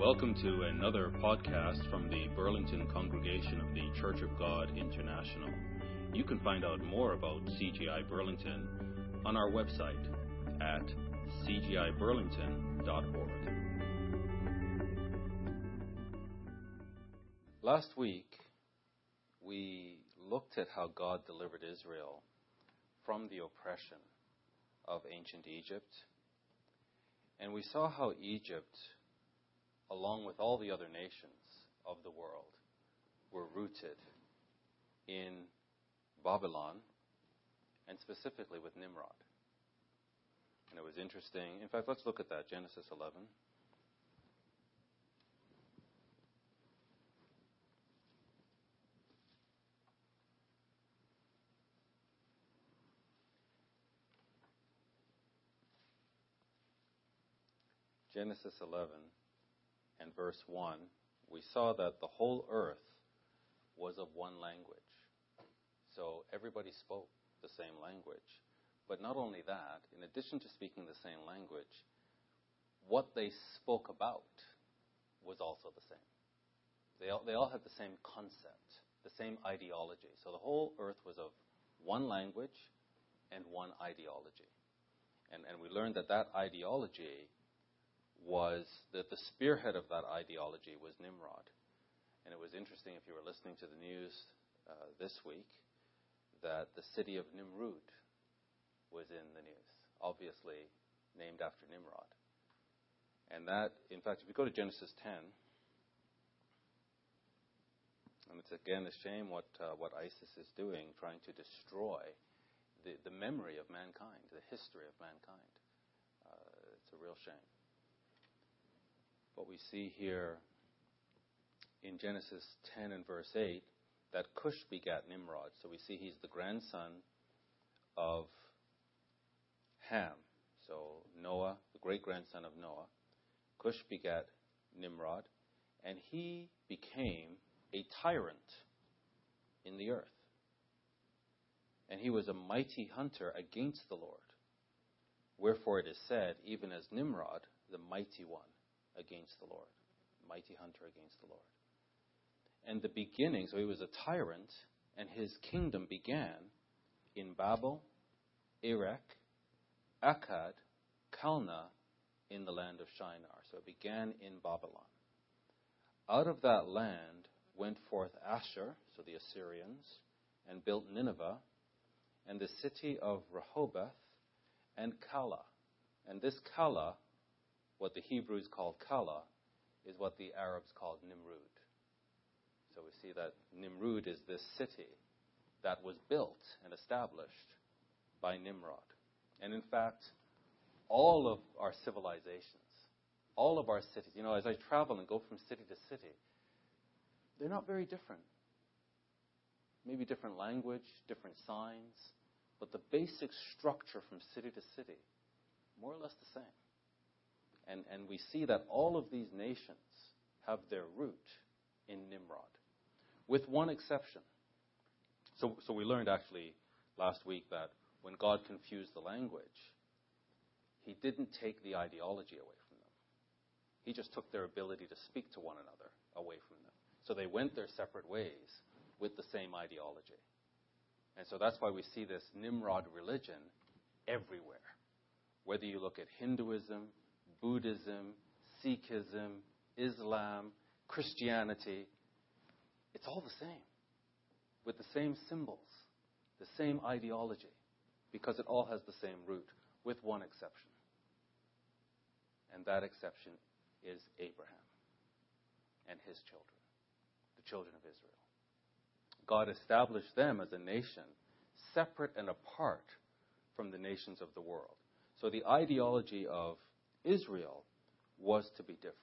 Welcome to another podcast from the Burlington congregation of the Church of God International. You can find out more about CGI Burlington on our website at cgiburlington.org. Last week, we looked at how God delivered Israel from the oppression of ancient Egypt. And we saw how Egypt along with all the other nations of the world, were rooted in Babylon, and specifically with Nimrod. And it was interesting. In fact, let's look at that Genesis 11. Genesis 11 and verse 1, we saw that the whole earth was of one language. So everybody spoke the same language. But not only that, in addition to speaking the same language, what they spoke about was also the same. They all, they all had the same concept, the same ideology. So the whole earth was of one language and one ideology. And, and we learned that that ideology was that the spearhead of that ideology was Nimrod. And it was interesting if you were listening to the news uh, this week that the city of Nimrud was in the news, obviously named after Nimrod. And that, in fact, if you go to Genesis 10, and it's again a shame what, uh, what ISIS is doing, trying to destroy the, the memory of mankind, the history of mankind. Uh, it's a real shame what we see here in Genesis 10 and verse 8 that Cush begat Nimrod. So we see he's the grandson of Ham. So Noah, the great grandson of Noah. Cush begat Nimrod, and he became a tyrant in the earth. And he was a mighty hunter against the Lord. Wherefore it is said, even as Nimrod, the mighty one against the Lord, mighty hunter against the Lord. And the beginning, so he was a tyrant, and his kingdom began in Babel, Erech, Akkad, Calneh, in the land of Shinar. So it began in Babylon. Out of that land went forth Asher, so the Assyrians, and built Nineveh, and the city of Rehoboth, and Calah. And this Calah what the Hebrews called Kala is what the Arabs called Nimrud. So we see that Nimrud is this city that was built and established by Nimrod. And in fact, all of our civilizations, all of our cities, you know, as I travel and go from city to city, they're not very different. Maybe different language, different signs, but the basic structure from city to city, more or less the same. And, and we see that all of these nations have their root in Nimrod, with one exception. So, so we learned actually last week that when God confused the language, he didn't take the ideology away from them. He just took their ability to speak to one another away from them. So they went their separate ways with the same ideology. And so that's why we see this Nimrod religion everywhere. Whether you look at Hinduism, Buddhism, Sikhism, Islam, Christianity, it's all the same, with the same symbols, the same ideology, because it all has the same root, with one exception. And that exception is Abraham and his children, the children of Israel. God established them as a nation separate and apart from the nations of the world. So the ideology of Israel was to be different.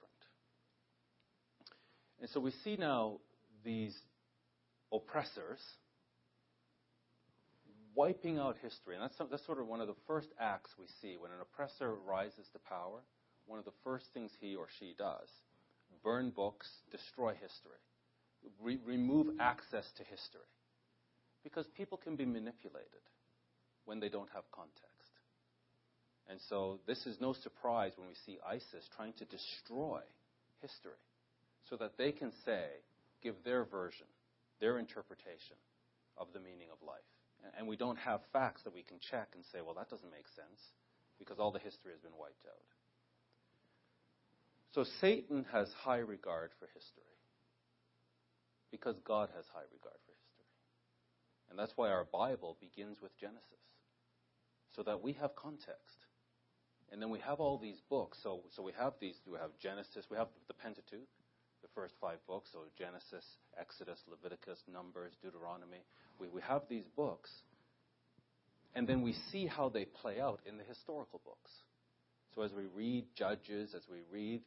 And so we see now these oppressors wiping out history. And that's, that's sort of one of the first acts we see when an oppressor rises to power. One of the first things he or she does burn books, destroy history, re- remove access to history. Because people can be manipulated when they don't have context. And so this is no surprise when we see ISIS trying to destroy history so that they can say, give their version, their interpretation of the meaning of life. And we don't have facts that we can check and say, well, that doesn't make sense because all the history has been wiped out. So Satan has high regard for history because God has high regard for history. And that's why our Bible begins with Genesis so that we have context. And then we have all these books. So, so we have these, we have Genesis, we have the Pentateuch, the first five books, so Genesis, Exodus, Leviticus, Numbers, Deuteronomy. We, we have these books. And then we see how they play out in the historical books. So as we read Judges, as we read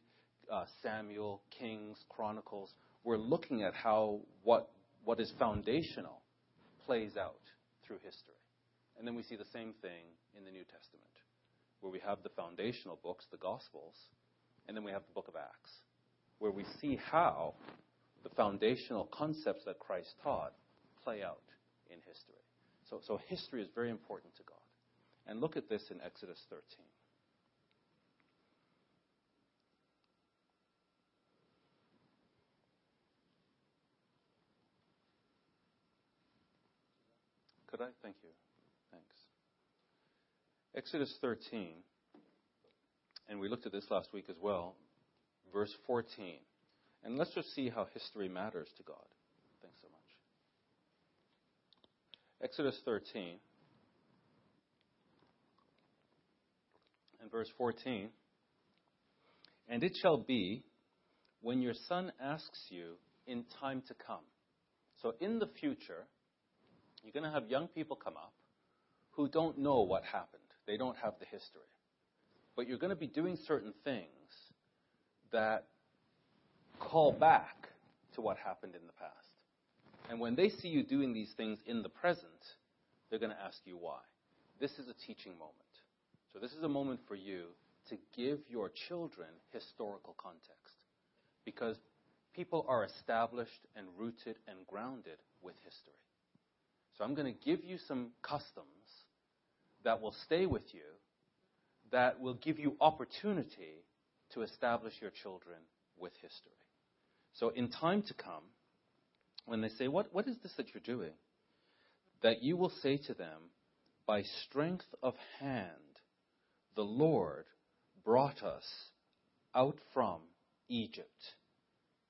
uh, Samuel, Kings, Chronicles, we're looking at how what, what is foundational plays out through history. And then we see the same thing in the New Testament, where we have the foundational books, the Gospels, and then we have the book of Acts, where we see how the foundational concepts that Christ taught play out in history. So, so history is very important to God. And look at this in Exodus 13. Could I? Thank you. Exodus 13, and we looked at this last week as well, verse 14. And let's just see how history matters to God. Thanks so much. Exodus 13 and verse 14. And it shall be when your son asks you in time to come. So in the future, you're going to have young people come up who don't know what happened. They don't have the history. But you're going to be doing certain things that call back to what happened in the past. And when they see you doing these things in the present, they're going to ask you why. This is a teaching moment. So, this is a moment for you to give your children historical context. Because people are established and rooted and grounded with history. So I'm going to give you some customs that will stay with you, that will give you opportunity to establish your children with history. So in time to come, when they say, What, what is this that you're doing? That you will say to them, By strength of hand, the Lord brought us out from Egypt,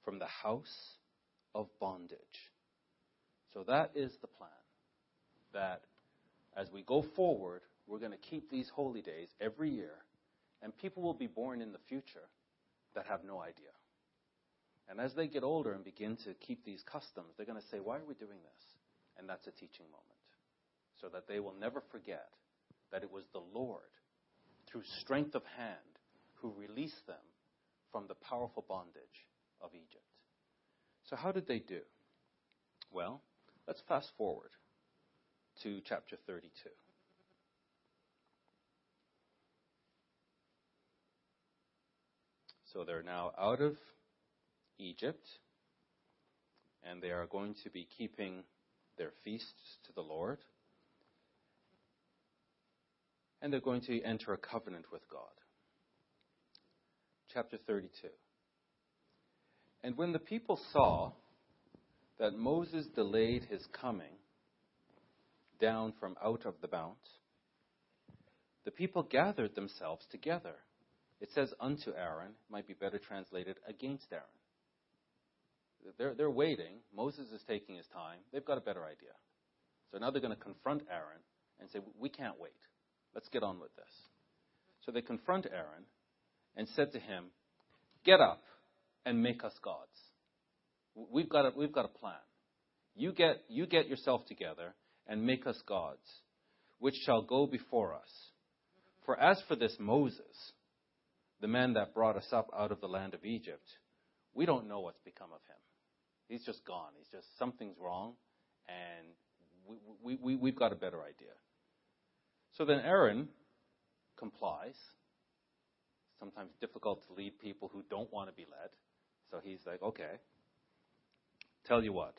from the house of bondage. So that is the plan that as we go forward, we're going to keep these holy days every year, and people will be born in the future that have no idea. And as they get older and begin to keep these customs, they're going to say, Why are we doing this? And that's a teaching moment. So that they will never forget that it was the Lord, through strength of hand, who released them from the powerful bondage of Egypt. So, how did they do? Well, let's fast forward to chapter 32. So they're now out of Egypt, and they are going to be keeping their feasts to the Lord. And they're going to enter a covenant with God. Chapter 32. And when the people saw that Moses delayed his coming, down from out of the mount, the people gathered themselves together. It says unto Aaron, might be better translated against Aaron. They're, they're waiting. Moses is taking his time. They've got a better idea. So now they're going to confront Aaron and say, We can't wait. Let's get on with this. So they confront Aaron and said to him, Get up and make us gods. We've got a, we've got a plan. You get, you get yourself together and make us gods, which shall go before us. For as for this Moses, the man that brought us up out of the land of Egypt, we don't know what's become of him. He's just gone. He's just, something's wrong, and we, we, we, have got a better idea. So then Aaron complies. Sometimes difficult to lead people who don't want to be led. So he's like, okay, tell you what,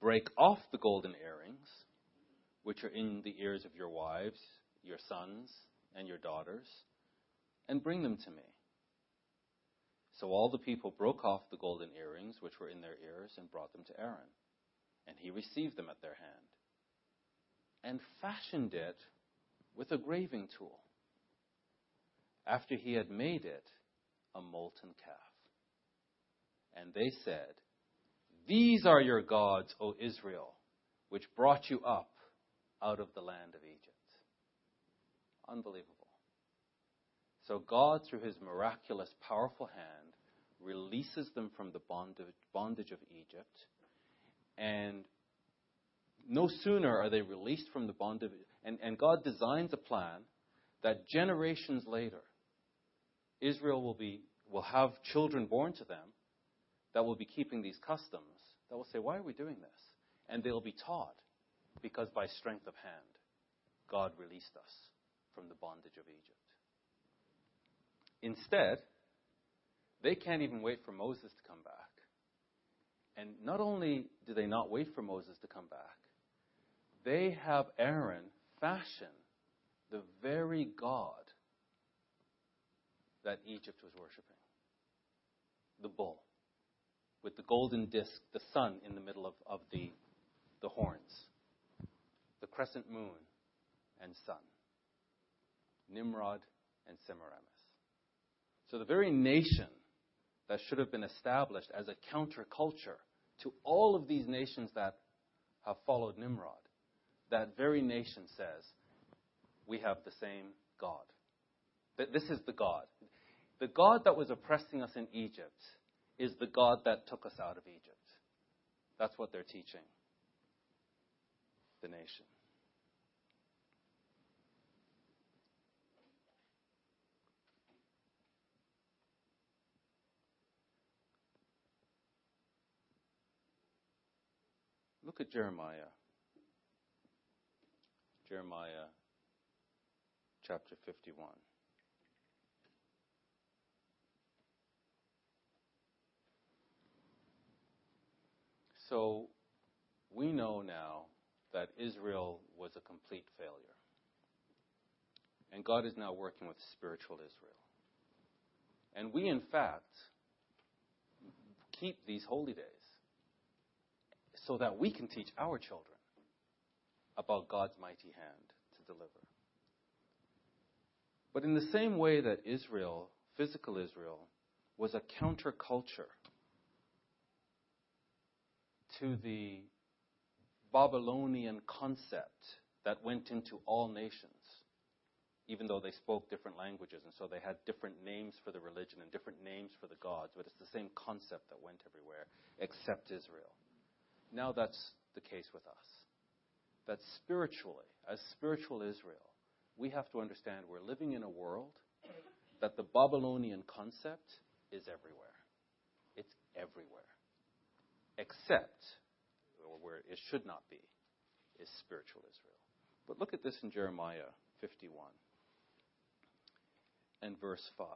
break off the golden earrings which are in the ears of your wives, your sons, and your daughters, and bring them to me. So all the people broke off the golden earrings which were in their ears and brought them to Aaron. And he received them at their hand and fashioned it with a graving tool after he had made it a molten calf. And they said, These are your gods, O Israel, which brought you up out of the land of Egypt. Unbelievable. So God, through his miraculous, powerful hand, releases them from the bondage of Egypt. And no sooner are they released from the bondage, and, and God designs a plan that generations later, Israel will, be, will have children born to them that will be keeping these customs, that will say, Why are we doing this? And they'll be taught because by strength of hand, God released us from the bondage of Egypt. Instead, they can't even wait for Moses to come back. And not only do they not wait for Moses to come back, they have Aaron fashion the very God that Egypt was worshiping the bull, with the golden disc, the sun in the middle of, of the, the horns, the crescent moon and sun, Nimrod and Semiramis. So the very nation that should have been established as a counterculture to all of these nations that have followed Nimrod, that very nation says, we have the same God. That this is the God. The God that was oppressing us in Egypt is the God that took us out of Egypt. That's what they're teaching the nation. Look at Jeremiah. Jeremiah chapter 51. So we know now that Israel was a complete failure. And God is now working with spiritual Israel. And we, in fact, keep these holy days so that we can teach our children about God's mighty hand to deliver. But in the same way that Israel, physical Israel, was a counterculture to the Babylonian concept that went into all nations, even though they spoke different languages, and so they had different names for the religion and different names for the gods, but it's the same concept that went everywhere except Israel. Now that's the case with us. That spiritually, as spiritual Israel, we have to understand we're living in a world that the Babylonian concept is everywhere. It's everywhere. Except, or where it should not be, is spiritual Israel. But look at this in Jeremiah 51 and verse 5.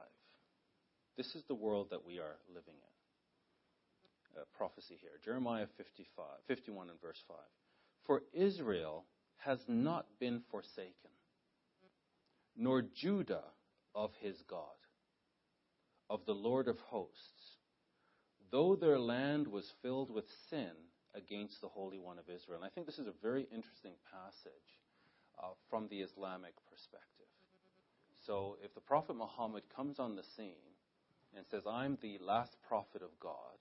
This is the world that we are living in uh, prophecy here. Jeremiah 55, 51 and verse 5. For Israel has not been forsaken, nor Judah of his God, of the Lord of hosts, though their land was filled with sin against the Holy One of Israel. And I think this is a very interesting passage uh, from the Islamic perspective. So if the Prophet Muhammad comes on the scene and says, I'm the last prophet of God,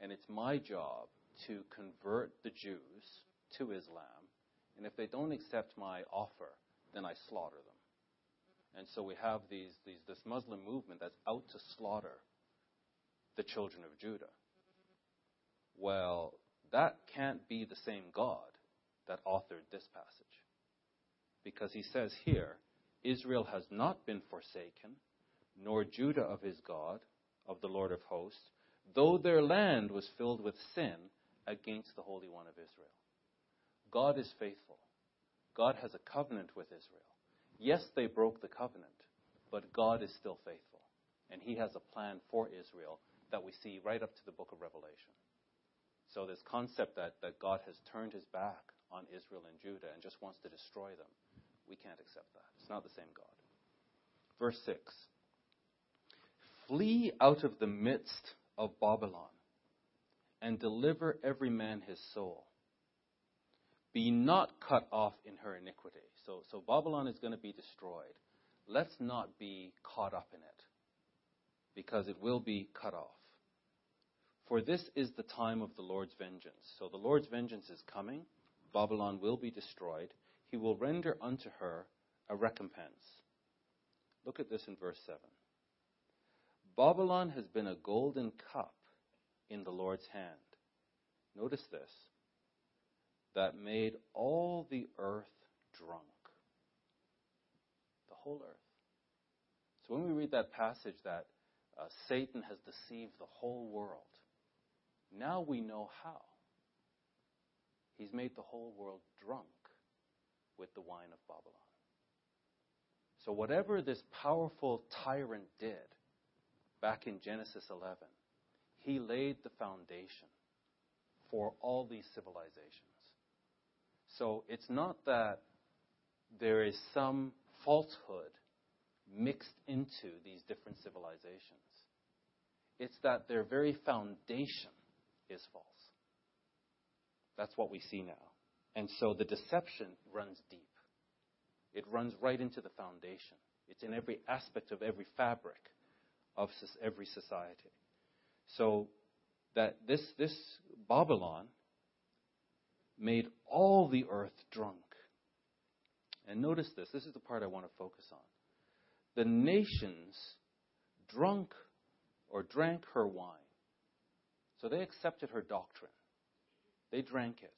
and it's my job to convert the Jews to Islam. And if they don't accept my offer, then I slaughter them. And so we have these, these, this Muslim movement that's out to slaughter the children of Judah. Well, that can't be the same God that authored this passage. Because he says here, Israel has not been forsaken, nor Judah of his God, of the Lord of hosts, though their land was filled with sin against the Holy One of Israel. God is faithful. God has a covenant with Israel. Yes, they broke the covenant, but God is still faithful. And He has a plan for Israel that we see right up to the book of Revelation. So, this concept that, that God has turned His back on Israel and Judah and just wants to destroy them, we can't accept that. It's not the same God. Verse 6 Flee out of the midst of Babylon and deliver every man his soul. Be not cut off in her iniquity. So, so Babylon is going to be destroyed. Let's not be caught up in it because it will be cut off. For this is the time of the Lord's vengeance. So the Lord's vengeance is coming. Babylon will be destroyed. He will render unto her a recompense. Look at this in verse 7. Babylon has been a golden cup in the Lord's hand. Notice this that made all the earth drunk. The whole earth. So when we read that passage that uh, Satan has deceived the whole world, now we know how. He's made the whole world drunk with the wine of Babylon. So, whatever this powerful tyrant did back in Genesis 11, he laid the foundation for all these civilizations. So, it's not that there is some falsehood mixed into these different civilizations, it's that their very foundation is false. That's what we see now. And so the deception runs deep. It runs right into the foundation. It's in every aspect of every fabric of every society. So that this, this Babylon made all the earth drunk. And notice this. This is the part I want to focus on. The nations drunk or drank her wine. So they accepted her doctrine. They drank it.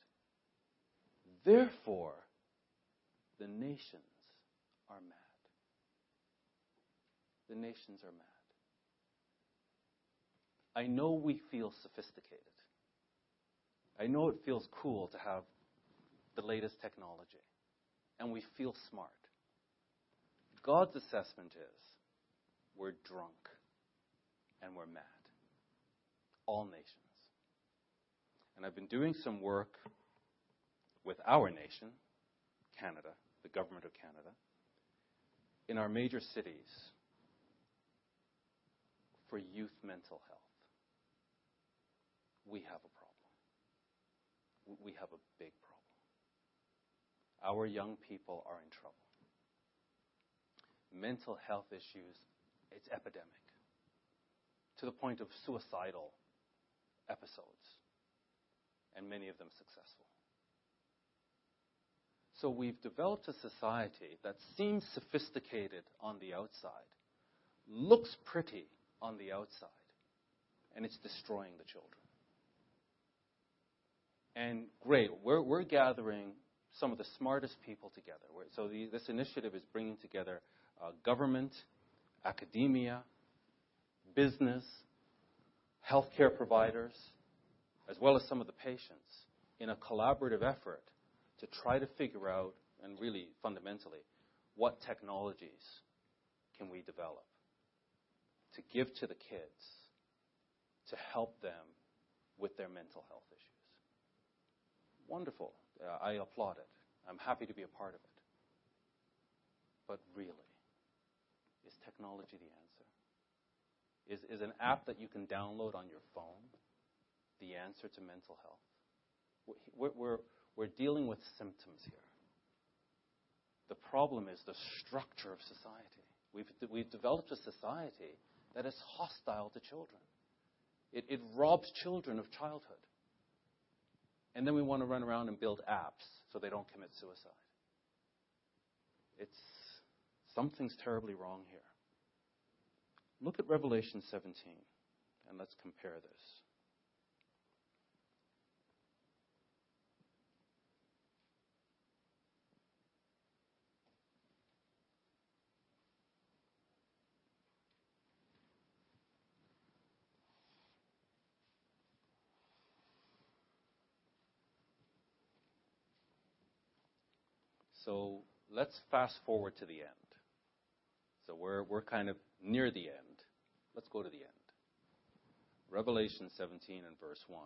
Therefore, the nations are mad. The nations are mad. I know we feel sophisticated. I know it feels cool to have the latest technology. And we feel smart. God's assessment is we're drunk and we're mad all nations. And I've been doing some work with our nation, Canada, the government of Canada, in our major cities for youth mental health. We have a problem. We have a big problem. Our young people are in trouble. Mental health issues, it's epidemic to the point of suicidal episodes, and many of them successful. So we've developed a society that seems sophisticated on the outside, looks pretty on the outside, and it's destroying the children. And great, we're, we're gathering some of the smartest people together. So the, this initiative is bringing together uh, government, academia, business, healthcare providers, as well as some of the patients, in a collaborative effort to try to figure out, and really fundamentally, what technologies can we develop to give to the kids to help them with their mental health issues. Wonderful. Uh, I applaud it. I'm happy to be a part of it. But really, is technology the answer? Is, is an app that you can download on your phone the answer to mental health. We're, we're, we're dealing with symptoms here. The problem is the structure of society. We've, we've developed a society that is hostile to children. It, it robs children of childhood. And then we want to run around and build apps so they don't commit suicide. It's something's terribly wrong here. Look at Revelation 17 and let's compare this. So let's fast forward to the end. So we're, we're kind of near the end. Let's go to the end. Revelation 17 and verse 1.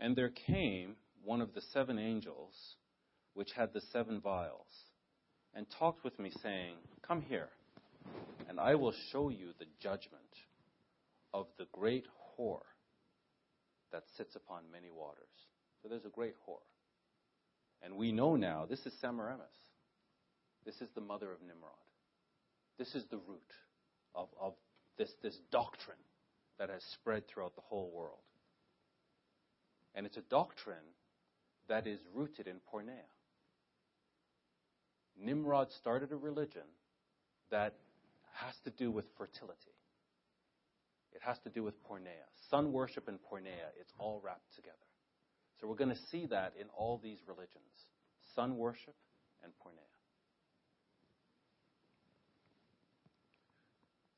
And there came one of the seven angels which had the seven vials, and talked with me, saying, Come here, and I will show you the judgment of the great whore that sits upon many waters. So there's a great whore. And we know now this is Semiramis. This is the mother of Nimrod. This is the root of, of this, this doctrine that has spread throughout the whole world. And it's a doctrine that is rooted in porneia. Nimrod started a religion that has to do with fertility. It has to do with porneia. Sun worship and porneia, it's all wrapped together. So we're going to see that in all these religions sun worship and porneia.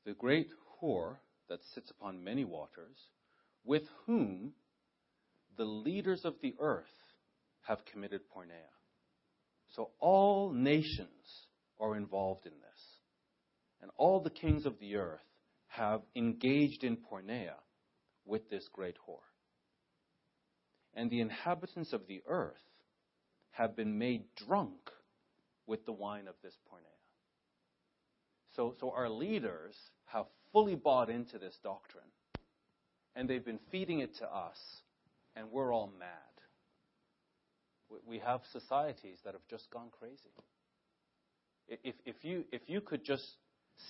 The great whore that sits upon many waters, with whom the leaders of the earth have committed porneia. So all nations are involved in this. And all the kings of the earth have engaged in porneia with this great whore. And the inhabitants of the earth have been made drunk with the wine of this porneia. So, so our leaders have fully bought into this doctrine, and they've been feeding it to us, and we're all mad. We have societies that have just gone crazy. If, if, you, if you could just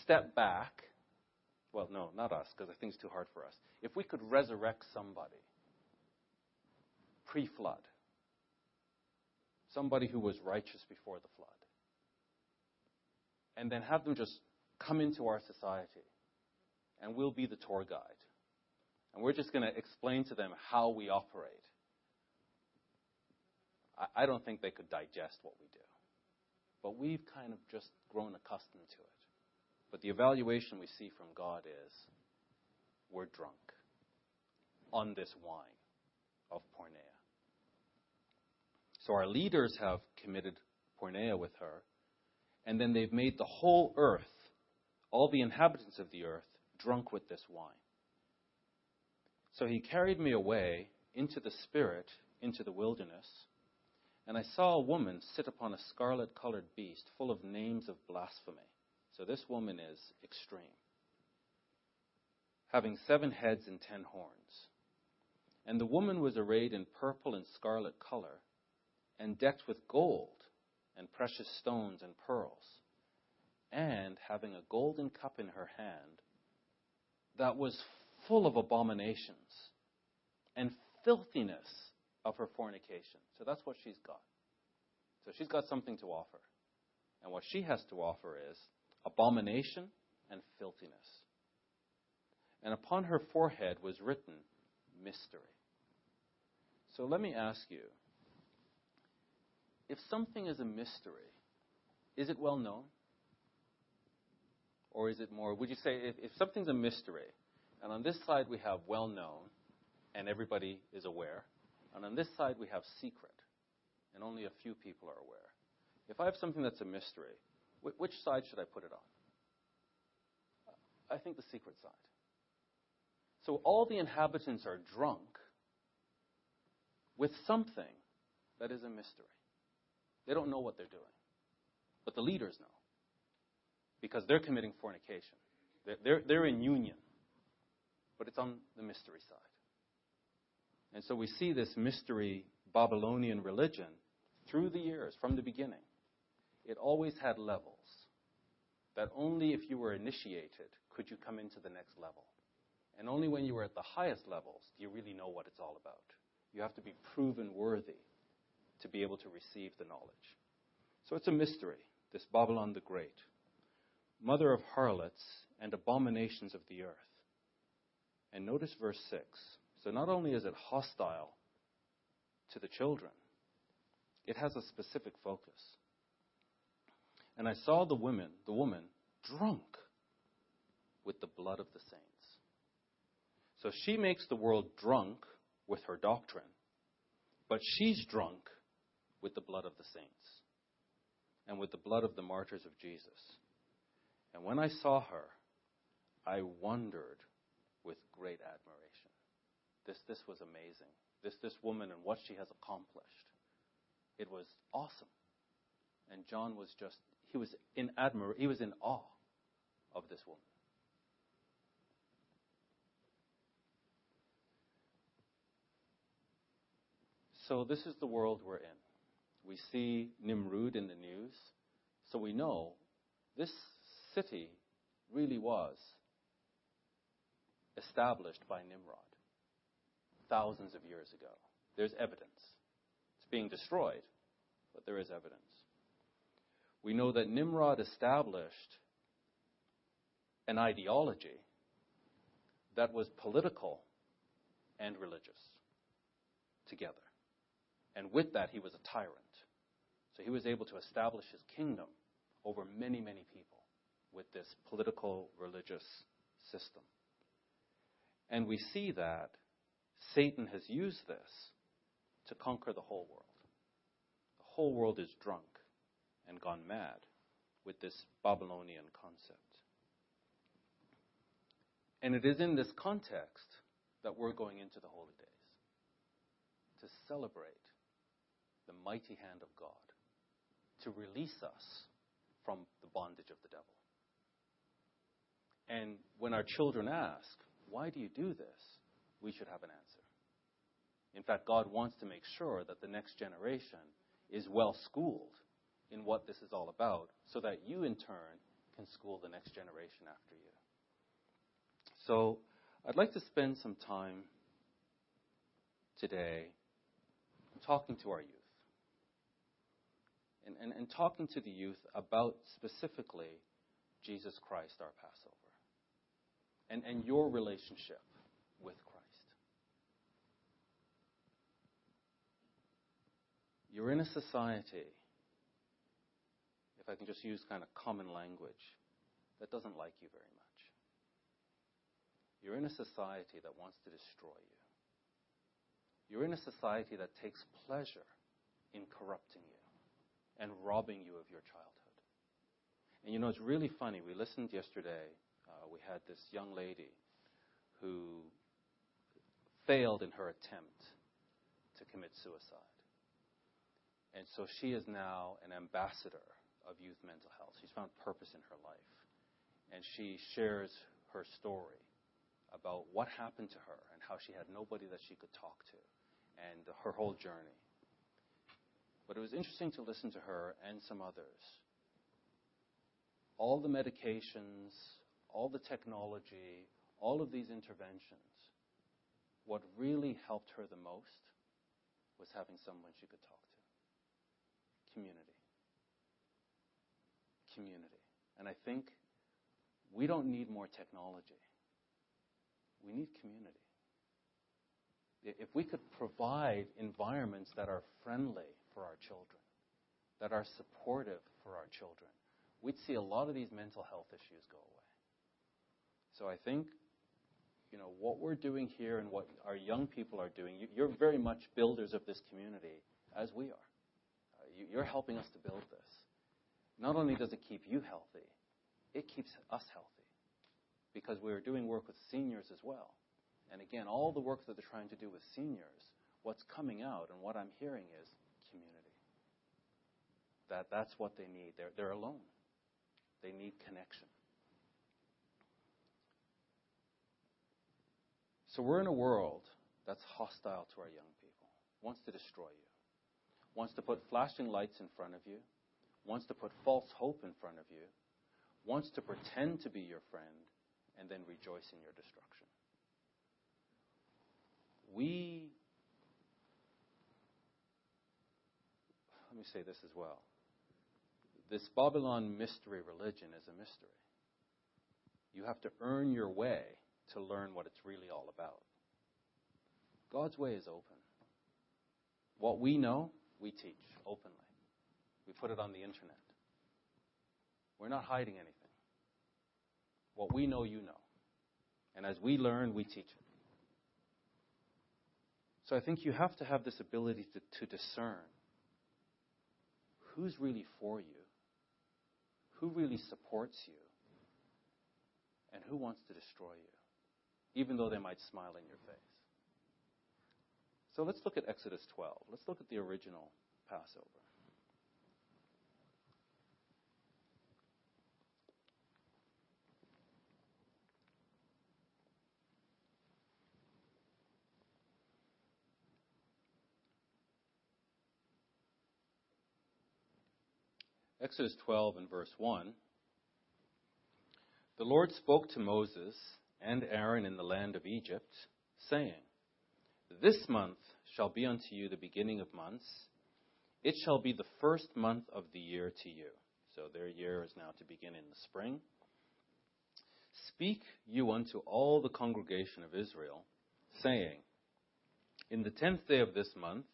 step back, well, no, not us, because I think it's too hard for us. If we could resurrect somebody pre flood, somebody who was righteous before the flood, and then have them just come into our society, and we'll be the tour guide. And we're just going to explain to them how we operate. I, I don't think they could digest what we do. But we've kind of just grown accustomed to it. But the evaluation we see from God is we're drunk on this wine of porneia. So our leaders have committed porneia with her, and then they've made the whole earth, all the inhabitants of the earth, drunk with this wine. So he carried me away into the Spirit, into the wilderness, and I saw a woman sit upon a scarlet colored beast full of names of blasphemy. So this woman is extreme. Having seven heads and ten horns. And the woman was arrayed in purple and scarlet color, and decked with gold and precious stones and pearls, and having a golden cup in her hand that was full of abominations and filthiness of her fornication. So that's what she's got. So she's got something to offer. And what she has to offer is abomination and filthiness. And upon her forehead was written mystery. So let me ask you if something is a mystery, is it well known? Or is it more, would you say, if, if something's a mystery, and on this side we have well known, and everybody is aware, and on this side we have secret, and only a few people are aware. If I have something that's a mystery, which side should I put it on? I think the secret side. So all the inhabitants are drunk with something that is a mystery. They don't know what they're doing. But the leaders know because they're committing fornication. They're, they're, they're in union, but it's on the mystery side. And so we see this mystery Babylonian religion through the years, from the beginning. It always had levels. That only if you were initiated could you come into the next level. And only when you were at the highest levels do you really know what it's all about. You have to be proven worthy to be able to receive the knowledge. So it's a mystery, this Babylon the Great mother of harlots and abominations of the earth. And notice verse 6. So not only is it hostile to the children, it has a specific focus. And I saw the women, the woman, drunk with the blood of the saints. So she makes the world drunk with her doctrine, but she's drunk with the blood of the saints and with the blood of the martyrs of Jesus. And when I saw her, I wondered with great admiration. This, this was amazing. This, this woman and what she has accomplished. It was awesome. And John was just, he was in admir- he was in awe of this woman. So, this is the world we're in. We see Nimrud in the news, so we know this city really was established by Nimrod thousands of years ago. There's evidence. It's being destroyed, but there is evidence. We know that Nimrod established an ideology that was political and religious together. And with that, he was a tyrant. So he was able to establish his kingdom over many, many people with this political religious system. And we see that Satan has used this to conquer the whole world. The whole world is drunk and gone mad with this Babylonian concept. And it is in this context that we're going into the holy days to celebrate the mighty hand of God, to release us from the bondage of the devil. And when our children ask, Why do you do this? we should have an answer. In fact, God wants to make sure that the next generation is well schooled in what this is all about so that you, in turn, can school the next generation after you. So, I'd like to spend some time today talking to our youth and, and, and talking to the youth about specifically Jesus Christ, our Passover, and, and your relationship with Christ. You're in a society, if I can just use kind of common language, that doesn't like you very much. You're in a society that wants to destroy you. You're in a society that takes pleasure in corrupting you and robbing you of your childhood. And you know, it's really funny. We listened yesterday, uh, we had this young lady who failed in her attempt to commit suicide. And so she is now an ambassador of youth mental health. She's found purpose in her life. And she shares her story about what happened to her and how she had nobody that she could talk to and her whole journey. But it was interesting to listen to her and some others. All the medications, all the technology, all of these interventions, what really helped her the most was having someone she could talk to community. Community. And I think we don't need more technology. We need community. If we could provide environments that are friendly for our children, that are supportive for our children, we'd see a lot of these mental health issues go away. So I think, you know, what we're doing here and what our young people are doing, you're very much builders of this community as we are. Uh, you're helping us to build this. Not only does it keep you healthy, it keeps us healthy because we're doing work with seniors as well. And again, all the work that they're trying to do with seniors, what's coming out and what I'm hearing is community. That that's what they need. They're, they're alone. They need connection. So we're in a world that's hostile to our young people, wants to destroy you wants to put flashing lights in front of you, wants to put false hope in front of you, wants to pretend to be your friend, and then rejoice in your destruction. We, let me say this as well. This Babylon mystery religion is a mystery. You have to earn your way to learn what it's really all about. God's way is open. What we know, we teach openly. We put it on the internet. We're not hiding anything. What we know, you know. And as we learn, we teach it. So I think you have to have this ability to, to discern who's really for you, who really supports you, and who wants to destroy you, even though they might smile in your face. So let's look at Exodus 12. Let's look at the original Passover. Exodus 12 and verse 1. The Lord spoke to Moses and Aaron in the land of Egypt, saying, This month shall be unto you the beginning of months. It shall be the first month of the year to you. So their year is now to begin in the spring. Speak you unto all the congregation of Israel, saying, In the tenth day of this month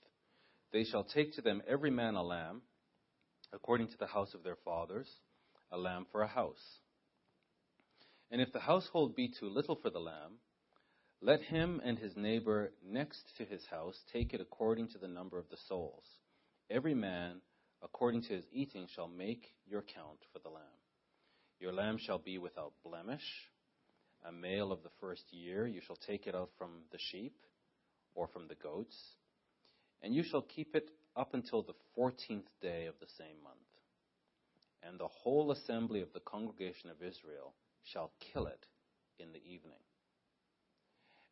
they shall take to them every man a lamb, according to the house of their fathers, a lamb for a house. And if the household be too little for the lamb, let him and his neighbor next to his house take it according to the number of the souls. Every man, according to his eating, shall make your count for the lamb. Your lamb shall be without blemish, a male of the first year. You shall take it out from the sheep or from the goats, and you shall keep it up until the fourteenth day of the same month. And the whole assembly of the congregation of Israel shall kill it in the evening.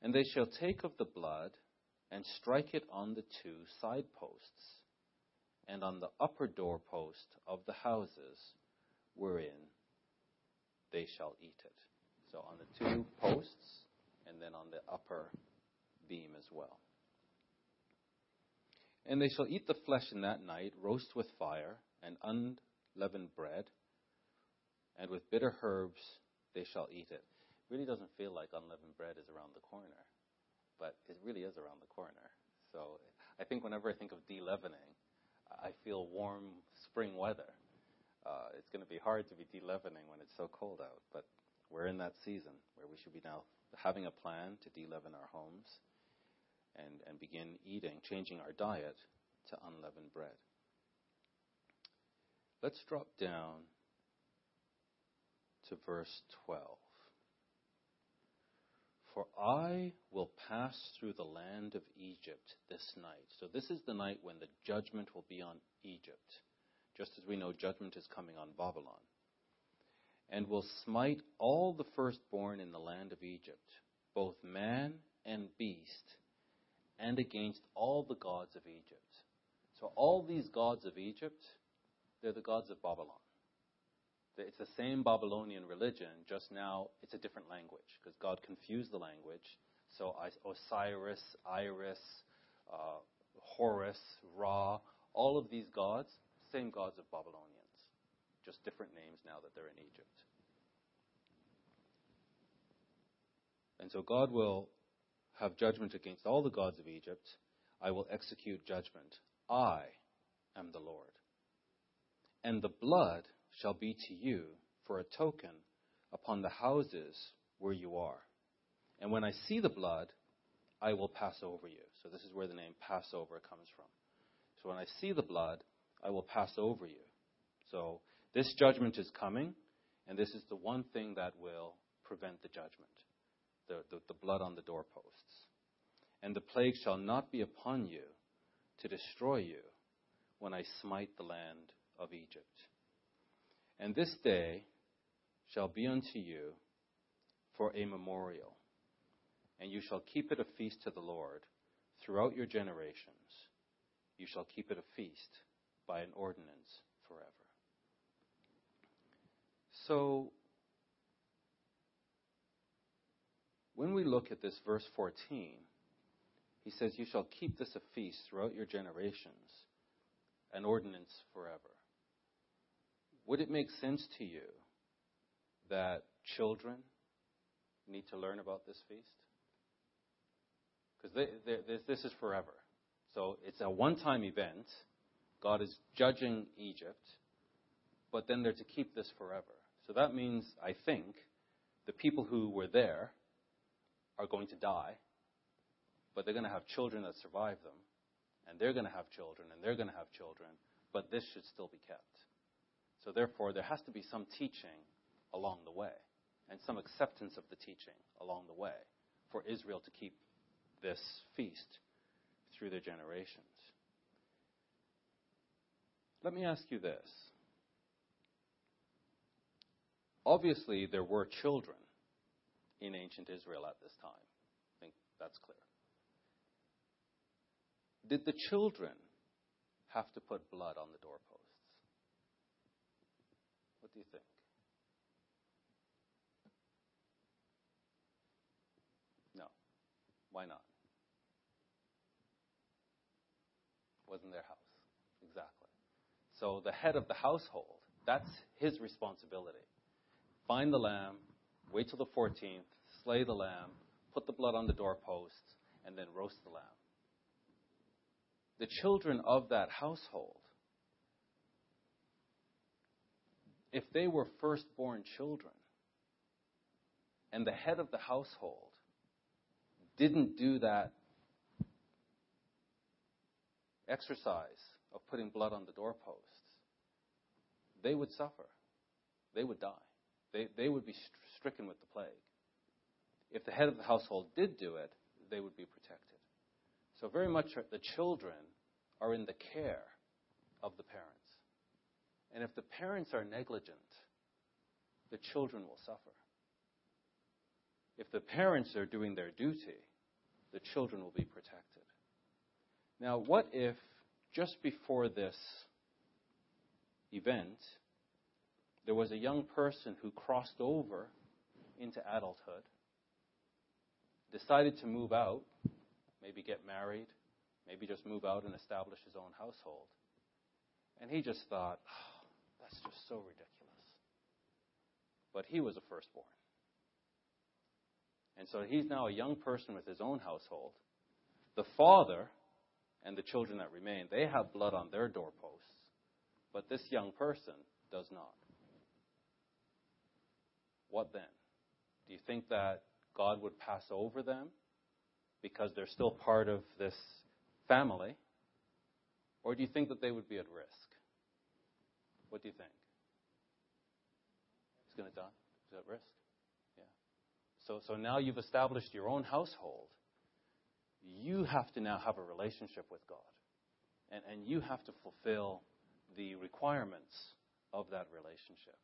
And they shall take of the blood and strike it on the two side posts and on the upper doorpost of the houses wherein they shall eat it. So on the two posts and then on the upper beam as well. And they shall eat the flesh in that night, roast with fire, and unleavened bread, and with bitter herbs they shall eat it. Really doesn't feel like unleavened bread is around the corner, but it really is around the corner. So I think whenever I think of de-leavening, I feel warm spring weather. Uh, it's going to be hard to be de-leavening when it's so cold out, but we're in that season where we should be now having a plan to de-leaven our homes and, and begin eating, changing our diet to unleavened bread. Let's drop down to verse 12. For I will pass through the land of Egypt this night. So, this is the night when the judgment will be on Egypt, just as we know judgment is coming on Babylon. And will smite all the firstborn in the land of Egypt, both man and beast, and against all the gods of Egypt. So, all these gods of Egypt, they're the gods of Babylon. It's the same Babylonian religion, just now it's a different language because God confused the language. So Osiris, Iris, uh, Horus, Ra, all of these gods, same gods of Babylonians, just different names now that they're in Egypt. And so God will have judgment against all the gods of Egypt. I will execute judgment. I am the Lord. And the blood shall be to you for a token upon the houses where you are. And when I see the blood, I will pass over you. So this is where the name Passover comes from. So when I see the blood, I will pass over you. So this judgment is coming, and this is the one thing that will prevent the judgment the, the, the blood on the doorposts. And the plague shall not be upon you to destroy you when I smite the land of Egypt. And this day shall be unto you for a memorial, and you shall keep it a feast to the Lord throughout your generations. You shall keep it a feast by an ordinance forever. So, when we look at this verse 14, he says, You shall keep this a feast throughout your generations, an ordinance forever would it make sense to you that children need to learn about this feast? Because this is forever. So it's a one time event. God is judging Egypt, but then they're to keep this forever. So that means, I think, the people who were there are going to die, but they're going to have children that survive them, and they're going to have children, and they're going to have children, but this should still be kept. So therefore, there has to be some teaching along the way and some acceptance of the teaching along the way for Israel to keep this feast through their generations. Let me ask you this. Obviously, there were children in ancient Israel at this time. I think that's clear. Did the children have to put blood on the doorpost? What do you think? No. Why not? Wasn't their house. Exactly. So the head of the household, that's his responsibility. Find the lamb, wait till the 14th, slay the lamb, put the blood on the doorposts, and then roast the lamb. The children of that household, if they were firstborn children, and the head of the household didn't do that exercise of putting blood on the doorposts, they would suffer. They would die. They, they would be stricken with the plague. If the head of the household did do it, they would be protected. So, very much the children are in the care of the parents. And if the parents are negligent, the children will suffer. If the parents are doing their duty, the children will be protected. Now, what if just before this event, there was a young person who crossed over into adulthood, decided to move out, maybe get married, maybe just move out and establish his own household. And he just thought, oh, that's just so ridiculous. But he was a firstborn. And so he's now a young person with his own household. The father and the children that remain, they have blood on their doorposts. But this young person does not. What then? Do you think that God would pass over them because they're still part of this family? Or do you think that they would be at risk? What do you think? He's going to die? Is at risk? Yeah. So, so now you've established your own household. You have to now have a relationship with God. And, and you have to fulfill the requirements of that relationship.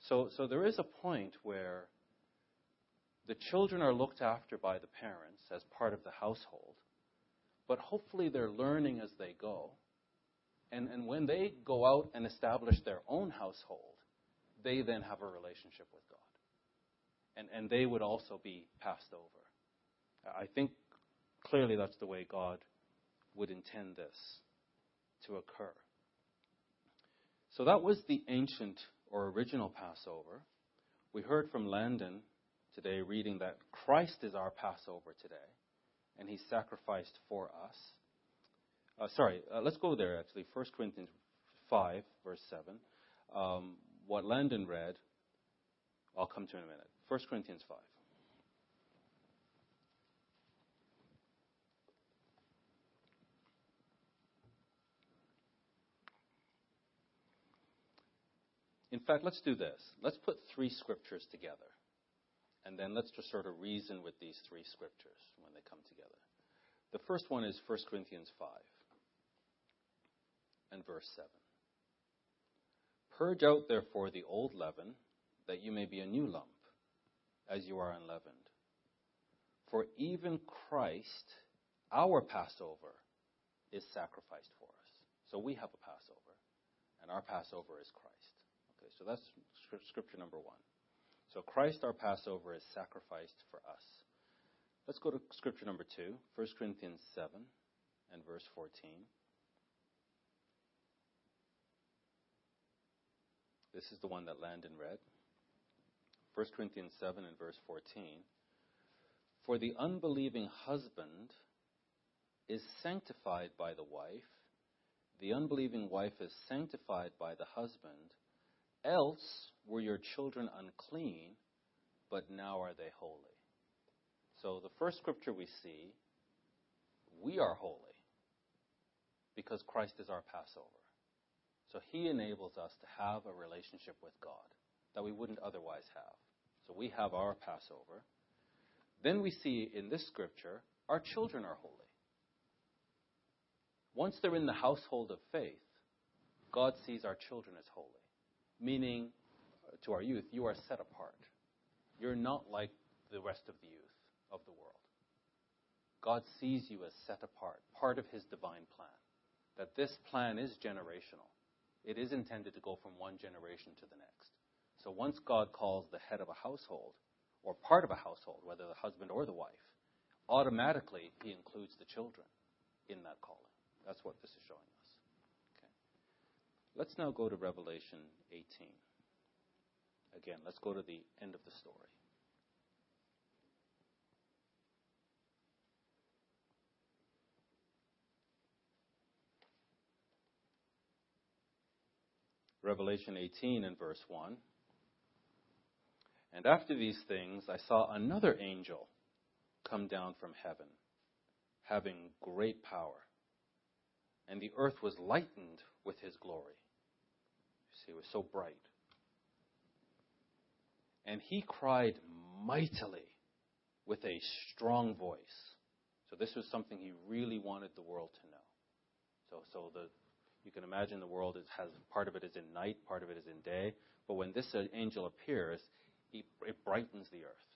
So, so there is a point where the children are looked after by the parents as part of the household, but hopefully they're learning as they go. And, and when they go out and establish their own household, they then have a relationship with God. And, and they would also be passed over. I think clearly that's the way God would intend this to occur. So that was the ancient or original Passover. We heard from Landon today reading that Christ is our Passover today, and he sacrificed for us. Uh, sorry, uh, let's go there actually. 1 Corinthians 5, verse 7. Um, what Landon read, I'll come to in a minute. 1 Corinthians 5. In fact, let's do this. Let's put three scriptures together. And then let's just sort of reason with these three scriptures when they come together. The first one is 1 Corinthians 5 and verse 7. Purge out, therefore, the old leaven, that you may be a new lump, as you are unleavened. For even Christ, our Passover, is sacrificed for us. So we have a Passover, and our Passover is Christ. Okay, so that's scripture number one. So Christ, our Passover, is sacrificed for us. Let's go to scripture number two, 1 Corinthians 7 and verse 14. This is the one that Landon read. 1 Corinthians 7 and verse 14. For the unbelieving husband is sanctified by the wife, the unbelieving wife is sanctified by the husband, else were your children unclean, but now are they holy. So the first scripture we see, we are holy because Christ is our Passover. So he enables us to have a relationship with God that we wouldn't otherwise have. So we have our Passover. Then we see in this scripture, our children are holy. Once they're in the household of faith, God sees our children as holy meaning uh, to our youth, you are set apart. You're not like the rest of the youth of the world. God sees you as set apart, part of his divine plan. That this plan is generational. It is intended to go from one generation to the next. So once God calls the head of a household, or part of a household, whether the husband or the wife, automatically he includes the children in that calling. That's what this is showing us. Okay. Let's now go to Revelation 18. Again, let's go to the end of the story. Revelation 18 and verse 1. And after these things, I saw another angel come down from heaven, having great power. And the earth was lightened with his glory. You see, it was so bright. And he cried mightily with a strong voice. So this was something he really wanted the world to know. So, so the, you can imagine the world is, has part of it is in night, part of it is in day. But when this uh, angel appears, he, it brightens the earth.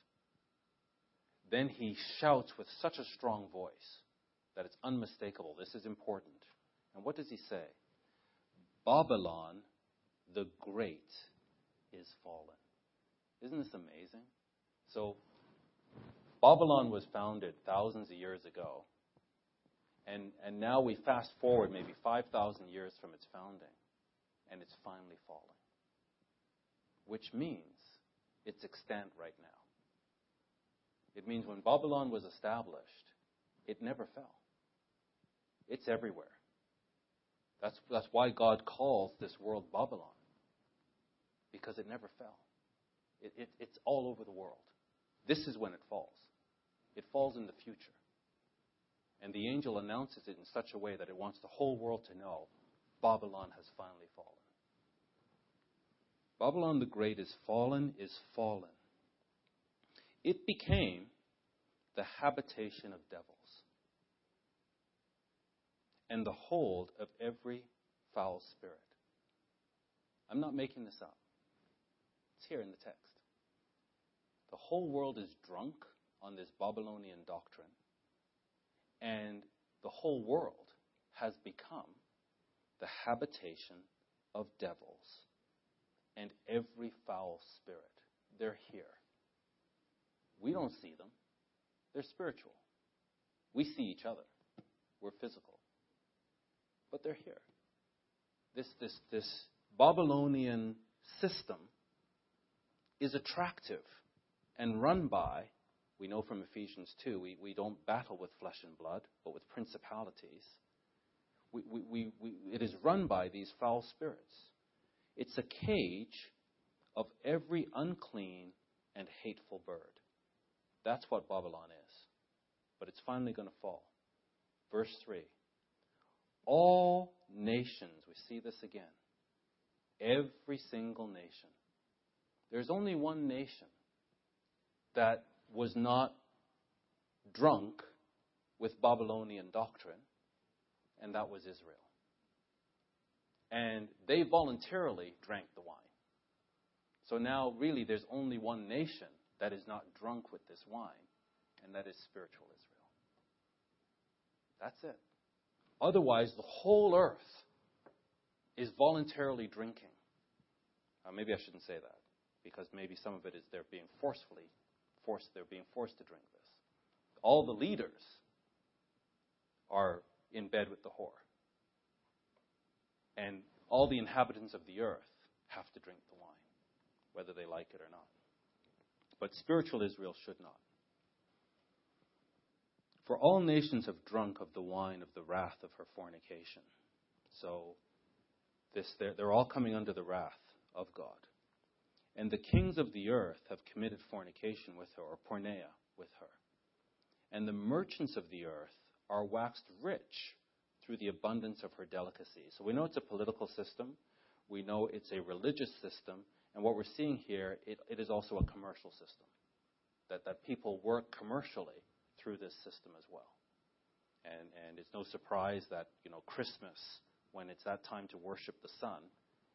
Then he shouts with such a strong voice that it's unmistakable. This is important. And what does he say? Babylon the Great is fallen. Isn't this amazing? So, Babylon was founded thousands of years ago. And, and now we fast forward maybe 5,000 years from its founding, and it's finally falling. Which means it's extant right now. It means when Babylon was established, it never fell. It's everywhere. That's, that's why God calls this world Babylon, because it never fell. It, it, it's all over the world. This is when it falls. It falls in the future. And the angel announces it in such a way that it wants the whole world to know Babylon has finally fallen. Babylon the Great is fallen, is fallen. It became the habitation of devils and the hold of every foul spirit. I'm not making this up. It's here in the text. The whole world is drunk on this Babylonian doctrine, and the whole world has become the habitation of devils and every foul spirit. They're here. We don't see them. They're spiritual. We see each other. We're physical. But they're here. This, this, this Babylonian system is attractive and run by, we know from Ephesians 2, we, we don't battle with flesh and blood, but with principalities. We, we, we, it is run by these foul spirits. It's a cage of every unclean and hateful bird. That's what Babylon is. But it's finally going to fall. Verse 3 All nations, we see this again. Every single nation. There's only one nation that was not drunk with Babylonian doctrine, and that was Israel and they voluntarily drank the wine. So now, really, there's only one nation that is not drunk with this wine, and that is spiritual Israel. That's it. Otherwise, the whole earth is voluntarily drinking. Maybe I shouldn't say that, because maybe some of it is they're being forcefully forced. They're being forced to drink this. All the leaders are in bed with the whore and all the inhabitants of the earth have to drink the wine, whether they like it or not. But spiritual Israel should not. For all nations have drunk of the wine of the wrath of her fornication. So this, they're, they're all coming under the wrath of God. And the kings of the earth have committed fornication with her, or porneia with her. And the merchants of the earth are waxed rich through the abundance of her delicacy. So we know it's a political system. We know it's a religious system. And what we're seeing here, it, it is also a commercial system. That, that people work commercially through this system as well. And, and it's no surprise that, you know, Christmas, when it's that time to worship the sun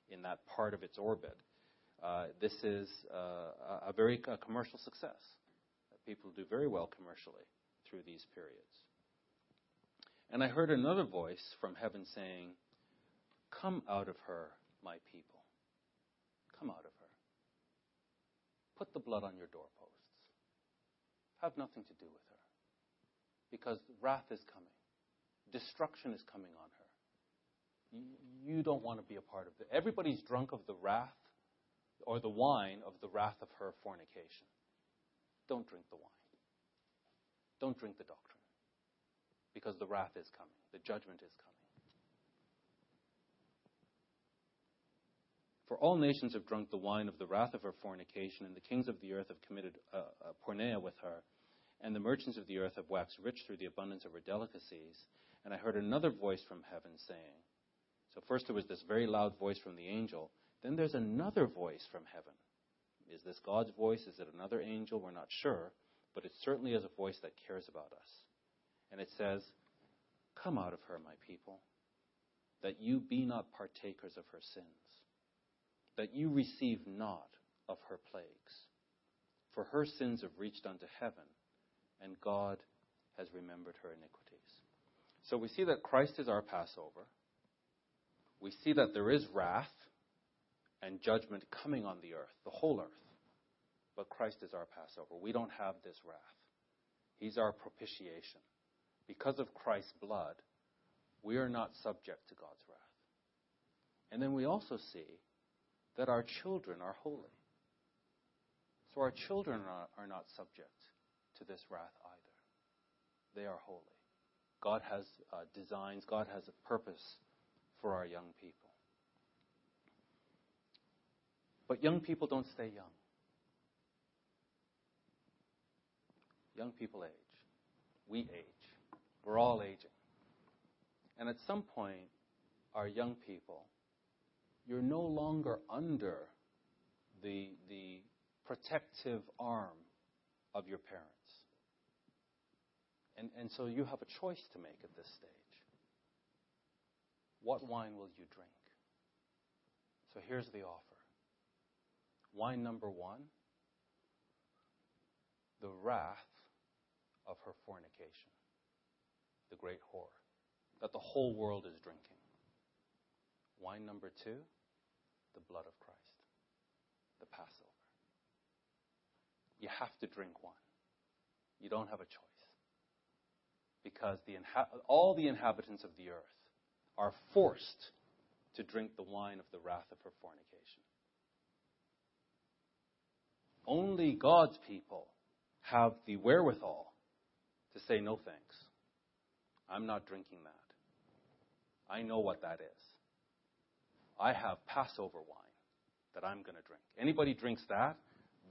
in that part of its orbit, uh, this is uh, a very a commercial success. People do very well commercially through these periods. And I heard another voice from heaven saying, Come out of her, my people. Come out of her. Put the blood on your doorposts. Have nothing to do with her. Because wrath is coming, destruction is coming on her. You don't want to be a part of it. Everybody's drunk of the wrath or the wine of the wrath of her fornication. Don't drink the wine. Don't drink the doctrine. Because the wrath is coming, the judgment is coming. For all nations have drunk the wine of the wrath of her fornication, and the kings of the earth have committed uh, uh, porneia with her, and the merchants of the earth have waxed rich through the abundance of her delicacies. And I heard another voice from heaven saying, So first there was this very loud voice from the angel, then there's another voice from heaven. Is this God's voice? Is it another angel? We're not sure, but it certainly is a voice that cares about us. And it says, Come out of her, my people, that you be not partakers of her sins that you receive not of her plagues. For her sins have reached unto heaven, and God has remembered her iniquities. So we see that Christ is our Passover. We see that there is wrath and judgment coming on the earth, the whole earth. But Christ is our Passover. We don't have this wrath. He's our propitiation. Because of Christ's blood, we are not subject to God's wrath. And then we also see that our children are holy. So our children are, not subject to this wrath either. They are holy. God has uh, designs, God has a purpose for our young people. But young people don't stay young. Young people age. We age. We're all aging. And at some point, our young people you're no longer under the, the protective arm of your parents. And, and so you have a choice to make at this stage. What wine will you drink? So here's the offer. Wine number one the wrath of her fornication, the great whore, that the whole world is drinking. Wine number two the blood of Christ, the Passover. You have to drink one. You don't have a choice. Because the inha- all the inhabitants of the earth are forced to drink the wine of the wrath of her fornication. Only God's people have the wherewithal to say, no thanks. I'm not drinking that. I know what that is. I have Passover wine that I'm going to drink. Anybody drinks that,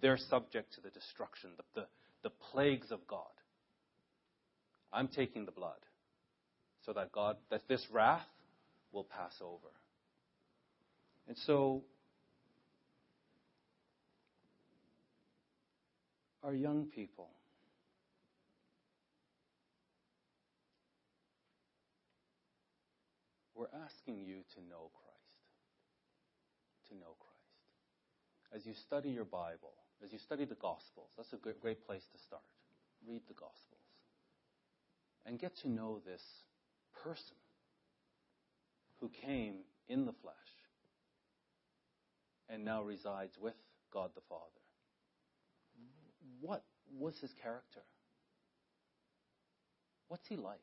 they're subject to the destruction, the, the, the plagues of God. I'm taking the blood so that God, that this wrath will pass over. And so, our young people, we're asking you to know Christ to know Christ. As you study your Bible, as you study the Gospels, that's a great, great place to start. Read the Gospels and get to know this person who came in the flesh and now resides with God the Father. What was his character? What's he like?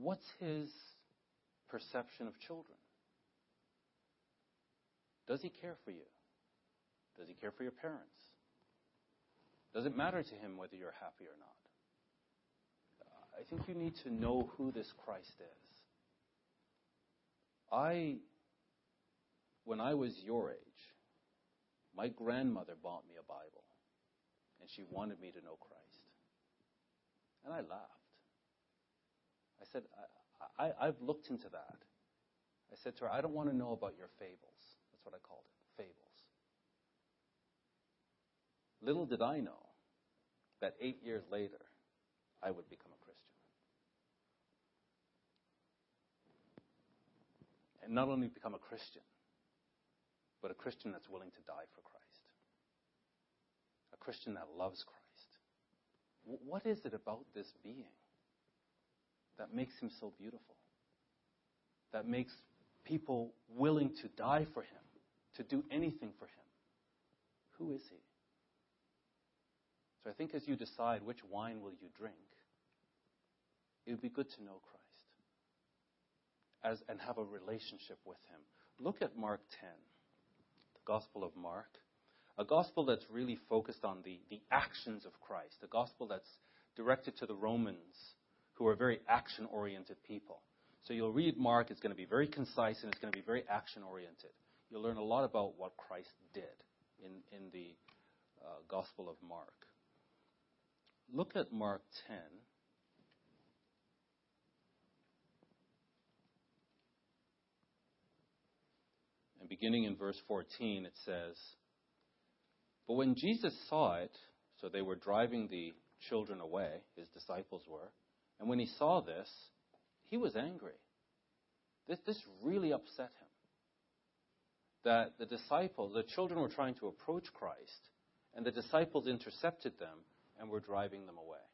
What's his perception of children? Does he care for you? Does he care for your parents? Does it matter to him whether you're happy or not? I think you need to know who this Christ is. I, when I was your age, my grandmother bought me a Bible, and she wanted me to know Christ. And I laughed. I said, I, I, I've looked into that. I said to her, I don't want to know about your fables That's what I called it fables. Little did I know that eight years later, I would become a Christian. And not only become a Christian, but a Christian that's willing to die for Christ. A Christian that loves Christ. What is it about this being that makes him so beautiful? That makes people willing to die for him, to do anything for him. Who is he? So I think as you decide which wine will you drink, it would be good to know Christ as, and have a relationship with him. Look at Mark 10, the Gospel of Mark. A gospel that's really focused on the, the actions of Christ, a gospel that's directed to the Romans who are very action oriented people. So you'll read Mark, it's going to be very concise and it's going to be very action oriented. You'll learn a lot about what Christ did in, in the uh, Gospel of Mark. Look at Mark 10. And beginning in verse 14, it says, But when Jesus saw it, so they were driving the children away, his disciples were, and when he saw this, he was angry. This, this really upset him. That the disciples, the children were trying to approach Christ, and the disciples intercepted them and were driving them away.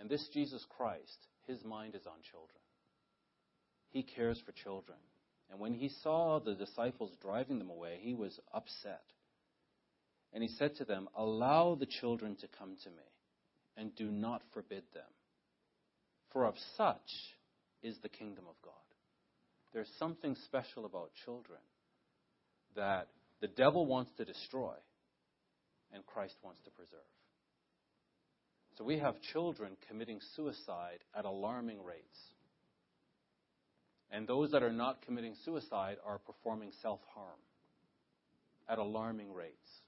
And this Jesus Christ, his mind is on children. He cares for children. And when he saw the disciples driving them away, he was upset. And he said to them, Allow the children to come to me, and do not forbid them. For of such is the kingdom of God. There's something special about children that the devil wants to destroy and Christ wants to preserve. So we have children committing suicide at alarming rates. And those that are not committing suicide are performing self harm at alarming rates.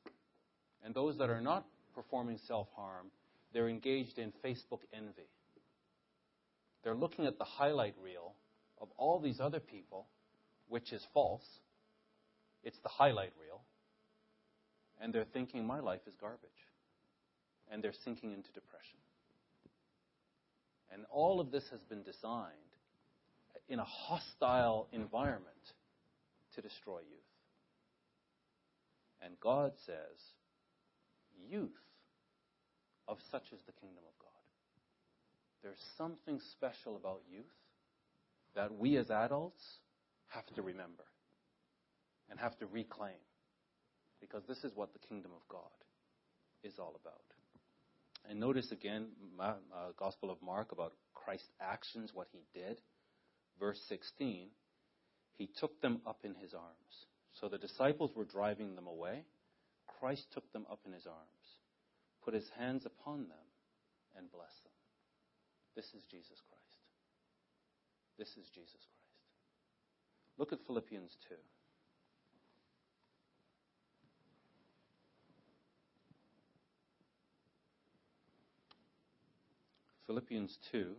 And those that are not performing self harm, they're engaged in Facebook envy. They're looking at the highlight reel of all these other people, which is false. It's the highlight reel. And they're thinking, my life is garbage. And they're sinking into depression. And all of this has been designed in a hostile environment to destroy youth. And God says, youth, of such is the kingdom of God. There's something special about youth that we as adults have to remember and have to reclaim. Because this is what the kingdom of God is all about. And notice again, uh, Gospel of Mark about Christ's actions, what he did. Verse 16, he took them up in his arms. So the disciples were driving them away. Christ took them up in his arms, put his hands upon them, and blessed them. This is Jesus Christ. This is Jesus Christ. Look at Philippians 2. Philippians 2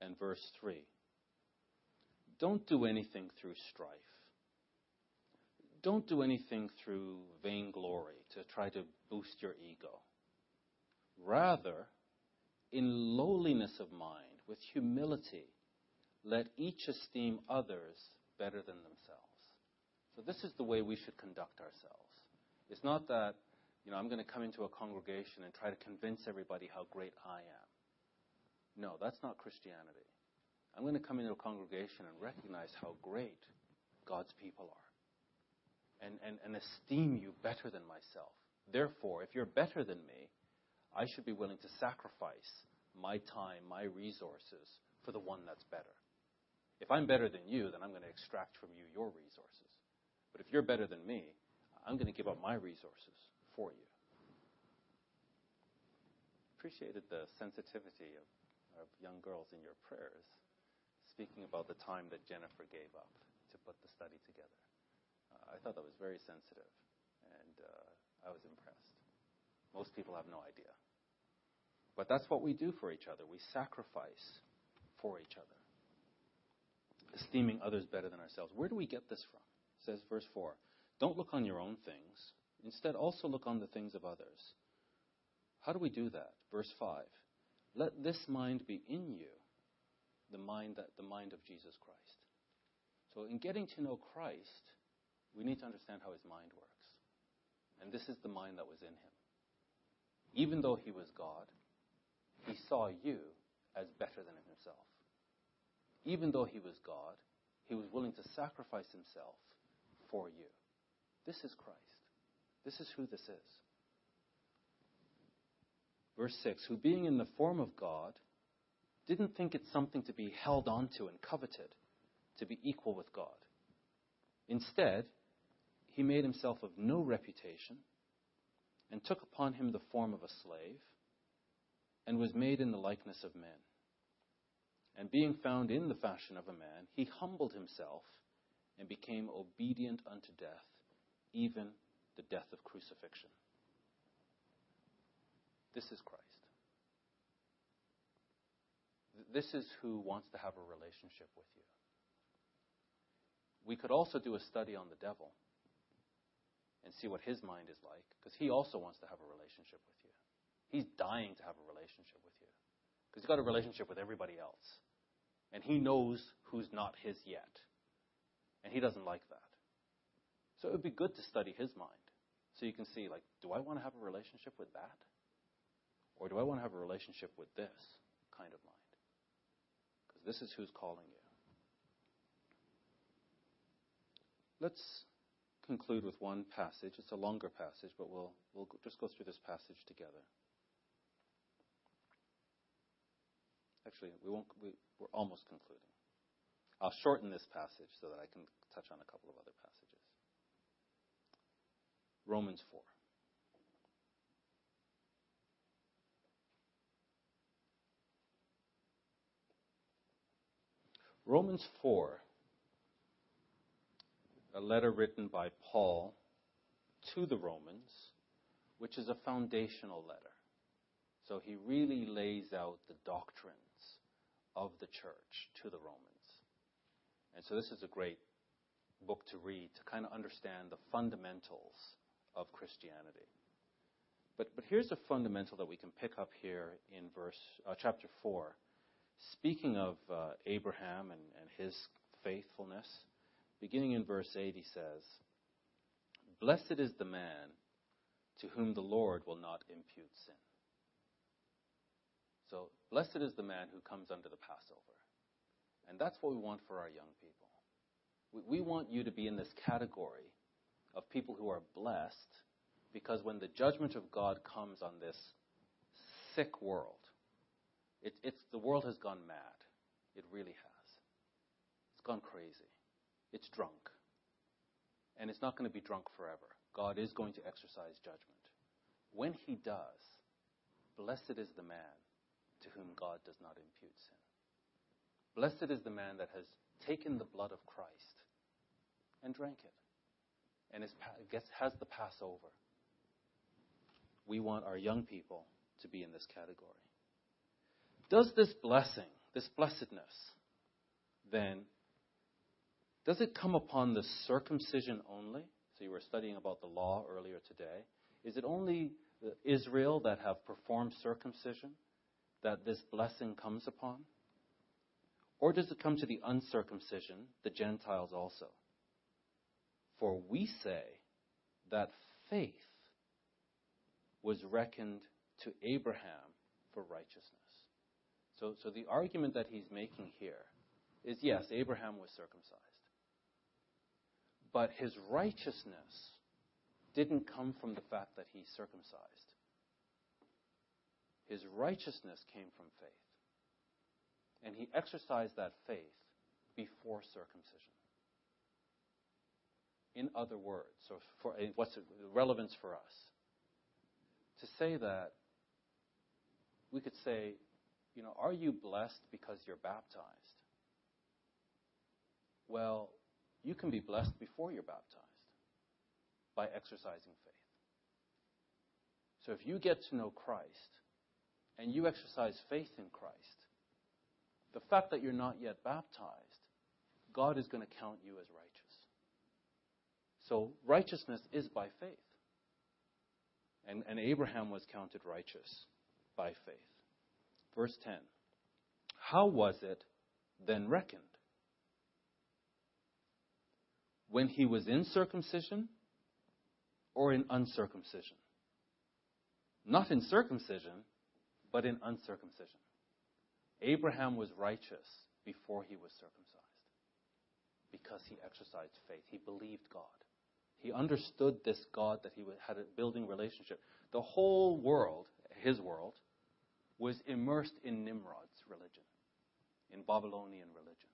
and verse 3. Don't do anything through strife. Don't do anything through vainglory to try to boost your ego. Rather, in lowliness of mind, with humility, let each esteem others better than themselves. So this is the way we should conduct ourselves. It's not that you know, I'm going to come into a congregation and try to convince everybody how great I am. No, that's not Christianity. I'm going to come into a congregation and recognize how great God's people are and, and, and esteem you better than myself. Therefore, if you're better than me, I should be willing to sacrifice my time, my resources for the one that's better. If I'm better than you, then I'm going to extract from you your resources. But if you're better than me, I'm going to give up my resources for you. Appreciated the sensitivity of, of young girls in your prayers, speaking about the time that Jennifer gave up to put the study together. Uh, I thought that was very sensitive, and uh, I was impressed. Most people have no idea. But that's what we do for each other. We sacrifice for each other, esteeming others better than ourselves. Where do we get this from? It says verse 4 Don't look on your own things, Instead, also look on the things of others. How do we do that? Verse 5. Let this mind be in you, the mind that the mind of Jesus Christ. So in getting to know Christ, we need to understand how his mind works. And this is the mind that was in him. Even though he was God, he saw you as better than himself. Even though he was God, He was willing to sacrifice himself for you. This is Christ. This is who this is. Verse 6 Who being in the form of God, didn't think it something to be held onto and coveted, to be equal with God. Instead, he made himself of no reputation and took upon him the form of a slave and was made in the likeness of men. And being found in the fashion of a man, he humbled himself and became obedient unto death, even the death of crucifixion. This is Christ. This is who wants to have a relationship with you. We could also do a study on the devil and see what his mind is like, because he also wants to have a relationship with you. He's dying to have a relationship with you, because he's got a relationship with everybody else. And he knows who's not his yet. And he doesn't like that. So it would be good to study his mind. So you can see, like, do I want to have a relationship with that? Or do I want to have a relationship with this kind of mind? This is who's calling you. Let's conclude with one passage. It's a longer passage, but we'll, we'll just go through this passage together. Actually, we won't, we, we're almost concluding. I'll shorten this passage so that I can touch on a couple of other passages. Romans 4. Romans 4 a letter written by Paul to the Romans, which is a foundational letter. So he really lays out the doctrines of the church to the Romans. And so this is a great book to read to kind of understand the fundamentals of Christianity. But, but here's a fundamental that we can pick up here in verse uh, chapter 4. Speaking of uh, Abraham and, and his faithfulness, beginning in verse 8, he says, Blessed is the man to whom the Lord will not impute sin. So, blessed is the man who comes under the Passover. And that's what we want for our young people. We, we want you to be in this category of people who are blessed because when the judgment of God comes on this sick world, it, it's, the world has gone mad. It really has. It's gone crazy. It's drunk. And it's not going to be drunk forever. God is going to exercise judgment. When he does, blessed is the man to whom God does not impute sin. Blessed is the man that has taken the blood of Christ and drank it and is, gets, has the Passover. We want our young people to be in this category. Does this blessing, this blessedness, then does it come upon the circumcision only? So you were studying about the law earlier today. Is it only Israel that have performed circumcision that this blessing comes upon? Or does it come to the uncircumcision, the Gentiles also? For we say that faith was reckoned to Abraham for righteousness. So, so the argument that he's making here is yes, Abraham was circumcised. But his righteousness didn't come from the fact that he circumcised. His righteousness came from faith. And he exercised that faith before circumcision. In other words, so for, what's the relevance for us? To say that, we could say, you know, are you blessed because you're baptized? Well, you can be blessed before you're baptized by exercising faith. So if you get to know Christ and you exercise faith in Christ, the fact that you're not yet baptized, God is going to count you as righteous. So righteousness is by faith. And, and Abraham was counted righteous by faith. Verse 10 How was it then reckoned? when he was in circumcision or in uncircumcision. Not in circumcision, but in uncircumcision. Abraham was righteous before he was circumcised. because he exercised faith. He believed God. He understood this God that he had a building relationship. The whole world, his world, was immersed in Nimrod's religion, in Babylonian religion.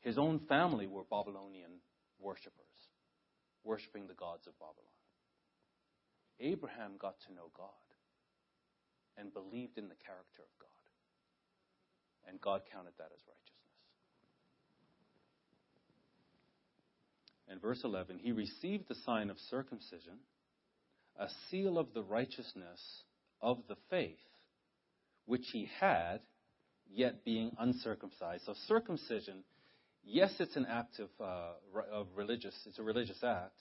His own family were Babylonian worshippers, worshiping the gods of Babylon. Abraham got to know God and believed in the character of God. And God counted that as righteousness. And verse 11, he received the sign of circumcision, a seal of the righteousness of the faith, which he had, yet being uncircumcised. So circumcision, yes, it's an act of, uh, of religious, it's a religious act,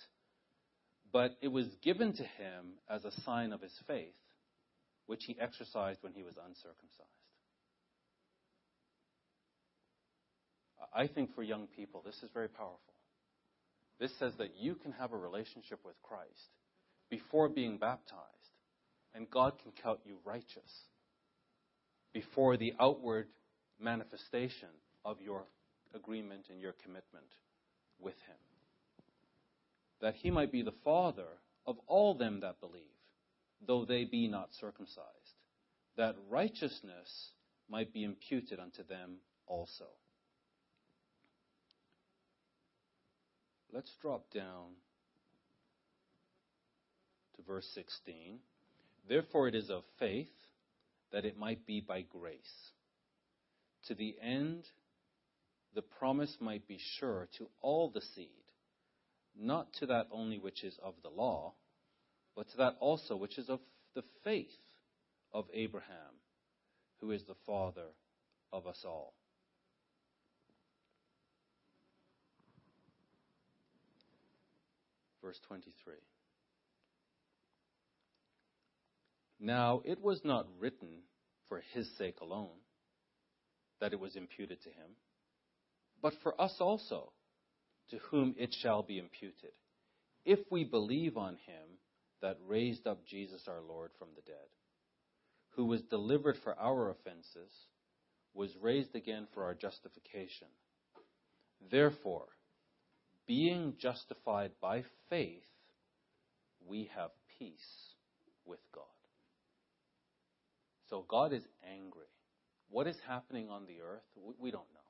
but it was given to him as a sign of his faith, which he exercised when he was uncircumcised. I think for young people, this is very powerful. This says that you can have a relationship with Christ before being baptized, and God can count you righteous before the outward manifestation of your agreement and your commitment with Him. That He might be the Father of all them that believe, though they be not circumcised, that righteousness might be imputed unto them also. Let's drop down to verse 16. Therefore, it is of faith that it might be by grace, to the end the promise might be sure to all the seed, not to that only which is of the law, but to that also which is of the faith of Abraham, who is the father of us all. verse 23. Now, it was not written for his sake alone that it was imputed to him, but for us also, to whom it shall be imputed, if we believe on him that raised up Jesus our Lord from the dead, who was delivered for our offenses, was raised again for our justification. Therefore, being justified by faith, we have peace with God. So God is angry. What is happening on the earth, we, we don't know.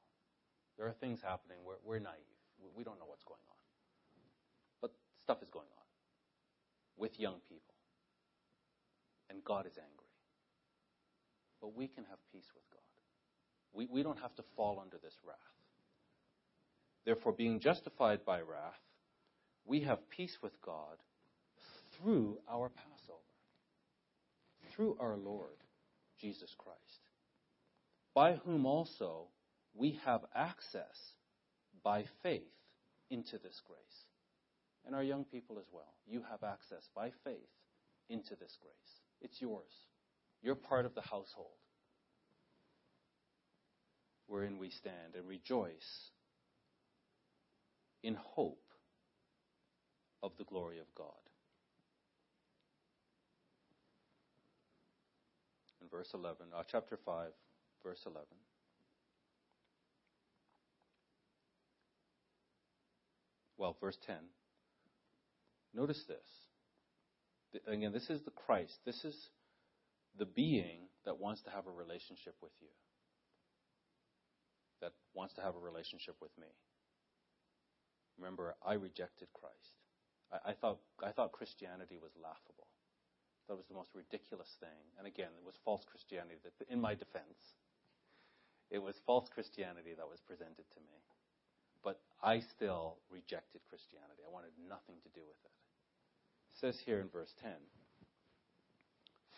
There are things happening where we're naive. We, we don't know what's going on. But stuff is going on with young people. And God is angry. But we can have peace with God. We, we don't have to fall under this wrath. Therefore, being justified by wrath, we have peace with God through our Passover, through our Lord Jesus Christ, by whom also we have access by faith into this grace. And our young people as well. You have access by faith into this grace. It's yours. You're part of the household wherein we stand and rejoice in hope of the glory of God. Verse 11, uh, chapter 5, verse 11. Well, verse 10. Notice this. Again, this is the Christ. This is the being that wants to have a relationship with you, that wants to have a relationship with me. Remember, I rejected Christ. I, I, thought, I thought Christianity was laughable. That was the most ridiculous thing. And again, it was false Christianity. That, in my defense, it was false Christianity that was presented to me. But I still rejected Christianity. I wanted nothing to do with it. It says here in verse 10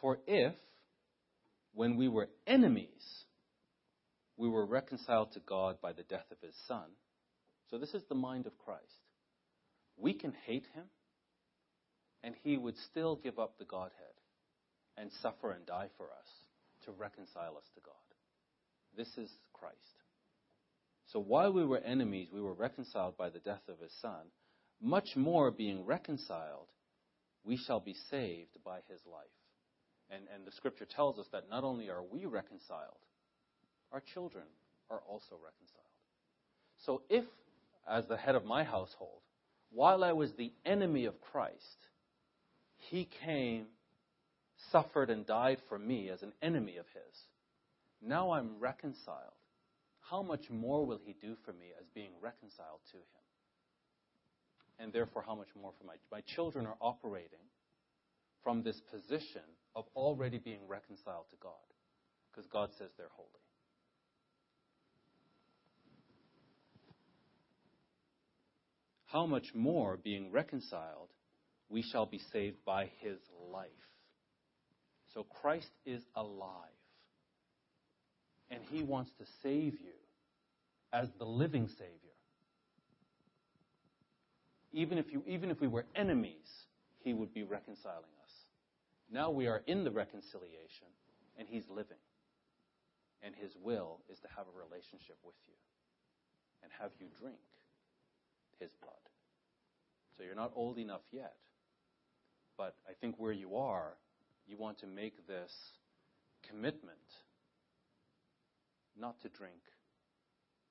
For if, when we were enemies, we were reconciled to God by the death of his Son, so this is the mind of Christ. We can hate him, and he would still give up the Godhead and suffer and die for us to reconcile us to God. This is Christ. So while we were enemies, we were reconciled by the death of his Son. Much more being reconciled, we shall be saved by his life. And, and the scripture tells us that not only are we reconciled, our children are also reconciled. So if as the head of my household, while I was the enemy of Christ, he came, suffered, and died for me as an enemy of his. Now I'm reconciled. How much more will he do for me as being reconciled to him? And therefore, how much more for my, my children are operating from this position of already being reconciled to God, because God says they're holy. How much more, being reconciled, we shall be saved by his life. So Christ is alive. And he wants to save you as the living Savior. Even if, you, even if we were enemies, he would be reconciling us. Now we are in the reconciliation, and he's living. And his will is to have a relationship with you and have you drink his blood. So you're not old enough yet. But I think where you are, you want to make this commitment not to drink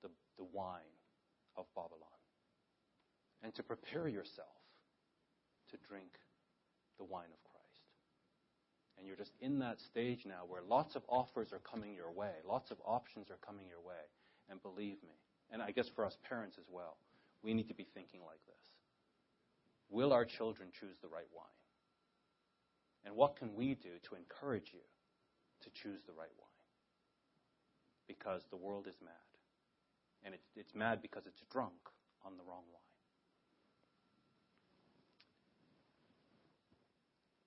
the, the wine of Babylon and to prepare yourself to drink the wine of Christ. And you're just in that stage now where lots of offers are coming your way, lots of options are coming your way. And believe me, and I guess for us parents as well, we need to be thinking like this. Will our children choose the right wine? And what can we do to encourage you to choose the right wine? Because the world is mad. And it's, it's mad because it's drunk on the wrong wine.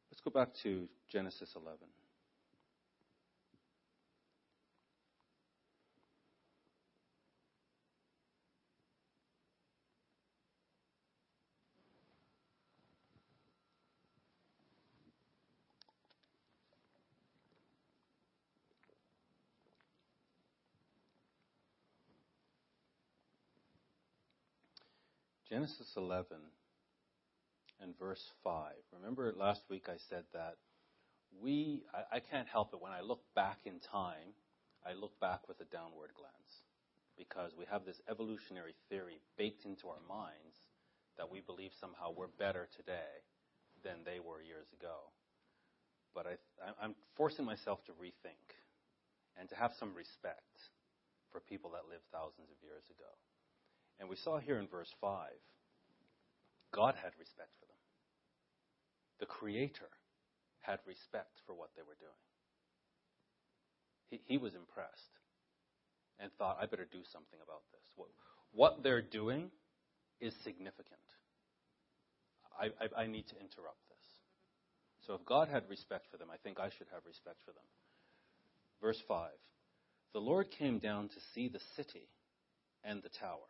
Let's go back to Genesis 11. Genesis 11 and verse 5. Remember last week I said that we, I, I, can't help it when I look back in time, I look back with a downward glance because we have this evolutionary theory baked into our minds that we believe somehow we're better today than they were years ago. But I, I'm forcing myself to rethink and to have some respect for people that lived thousands of years ago. And we saw here in verse 5, God had respect for them. The Creator had respect for what they were doing. He, he was impressed and thought, I better do something about this. What, what they're doing is significant. I, I, I need to interrupt this. So if God had respect for them, I think I should have respect for them. Verse 5 The Lord came down to see the city and the tower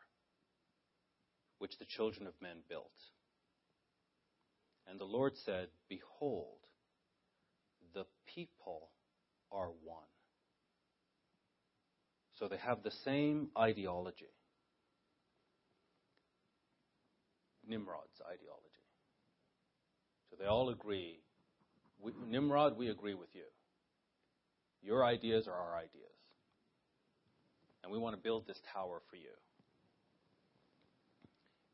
which the children of men built. And the Lord said, Behold, the people are one. So they have the same ideology. Nimrod's ideology. So they all agree. We, Nimrod, we agree with you. Your ideas are our ideas. And we want to build this tower for you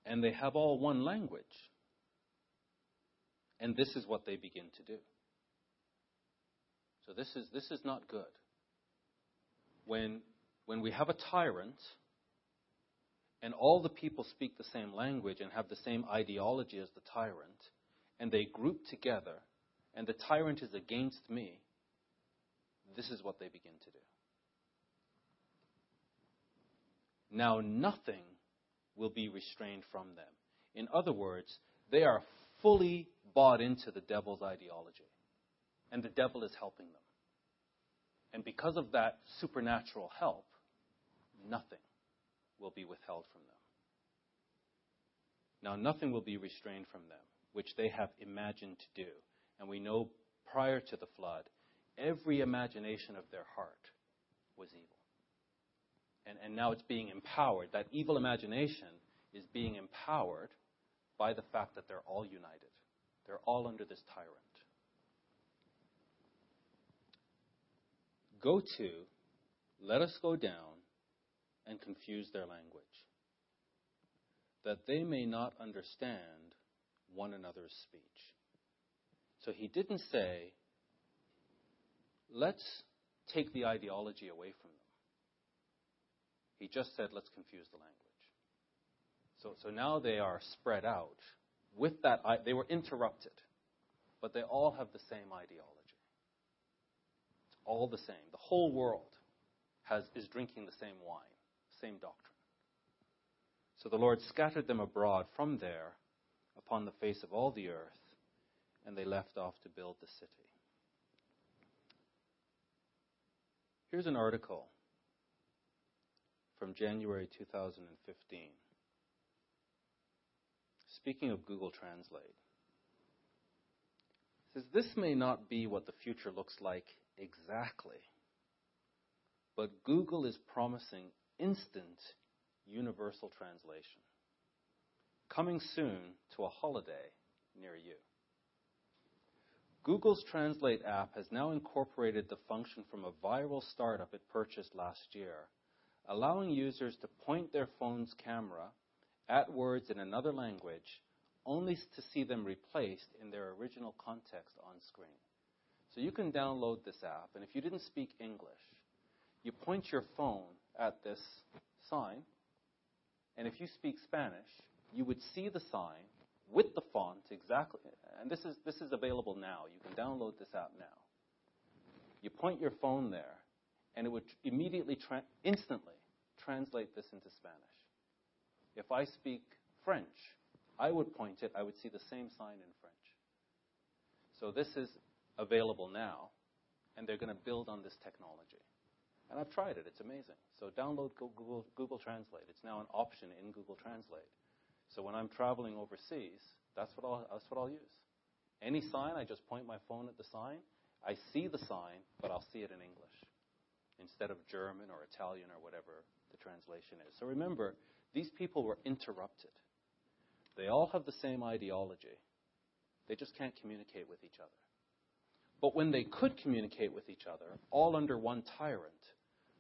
and they have all one language. And this is what they begin to do. So this is, this is not good. When, when we have a tyrant and all the people speak the same language and have the same ideology as the tyrant, and they group together, and the tyrant is against me, this is what they begin to do. Now, nothing will be restrained from them. In other words, they are fully bought into the devil's ideology, and the devil is helping them. And because of that supernatural help, nothing will be withheld from them. Now, nothing will be restrained from them, which they have imagined to do. And we know prior to the flood, every imagination of their heart was evil and, and now it's being empowered. That evil imagination is being empowered by the fact that they're all united. They're all under this tyrant. Go to, let us go down and confuse their language. that they may not understand one another's speech. So he didn't say, let's take the ideology away from them. He just said, let's confuse the language. So, so now they are spread out. With that, they were interrupted, but they all have the same ideology. It's all the same. The whole world has, is drinking the same wine, same doctrine. So the Lord scattered them abroad from there upon the face of all the earth, and they left off to build the city. Here's an article from January 2015. Speaking of Google Translate, says this may not be what the future looks like exactly, but Google is promising instant universal translation. Coming soon to a holiday near you. Google's Translate app has now incorporated the function from a viral startup it purchased last year, allowing users to point their phone's camera at words in another language only to see them replaced in their original context on screen. So you can download this app, and if you didn't speak English, you point your phone at this sign, and if you speak Spanish, you would see the sign with the font exactly. And this is, this is available now. You can download this app now. You point your phone there, and it would immediately, tra- instantly translate this into Spanish. If I speak French, I would point it, I would see the same sign in French. So this is available now, and they're going to build on this technology. And I've tried it. It's amazing. So download Google, Google Translate. It's now an option in Google Translate. So when I'm traveling overseas, that's what I'll, that's what I'll use. Any sign, I just point my phone at the sign. I see the sign, but I'll see it in English instead of German or Italian or whatever the translation is. So remember, these people were interrupted. They all have the same ideology. They just can't communicate with each other. But when they could communicate with each other, all under one tyrant,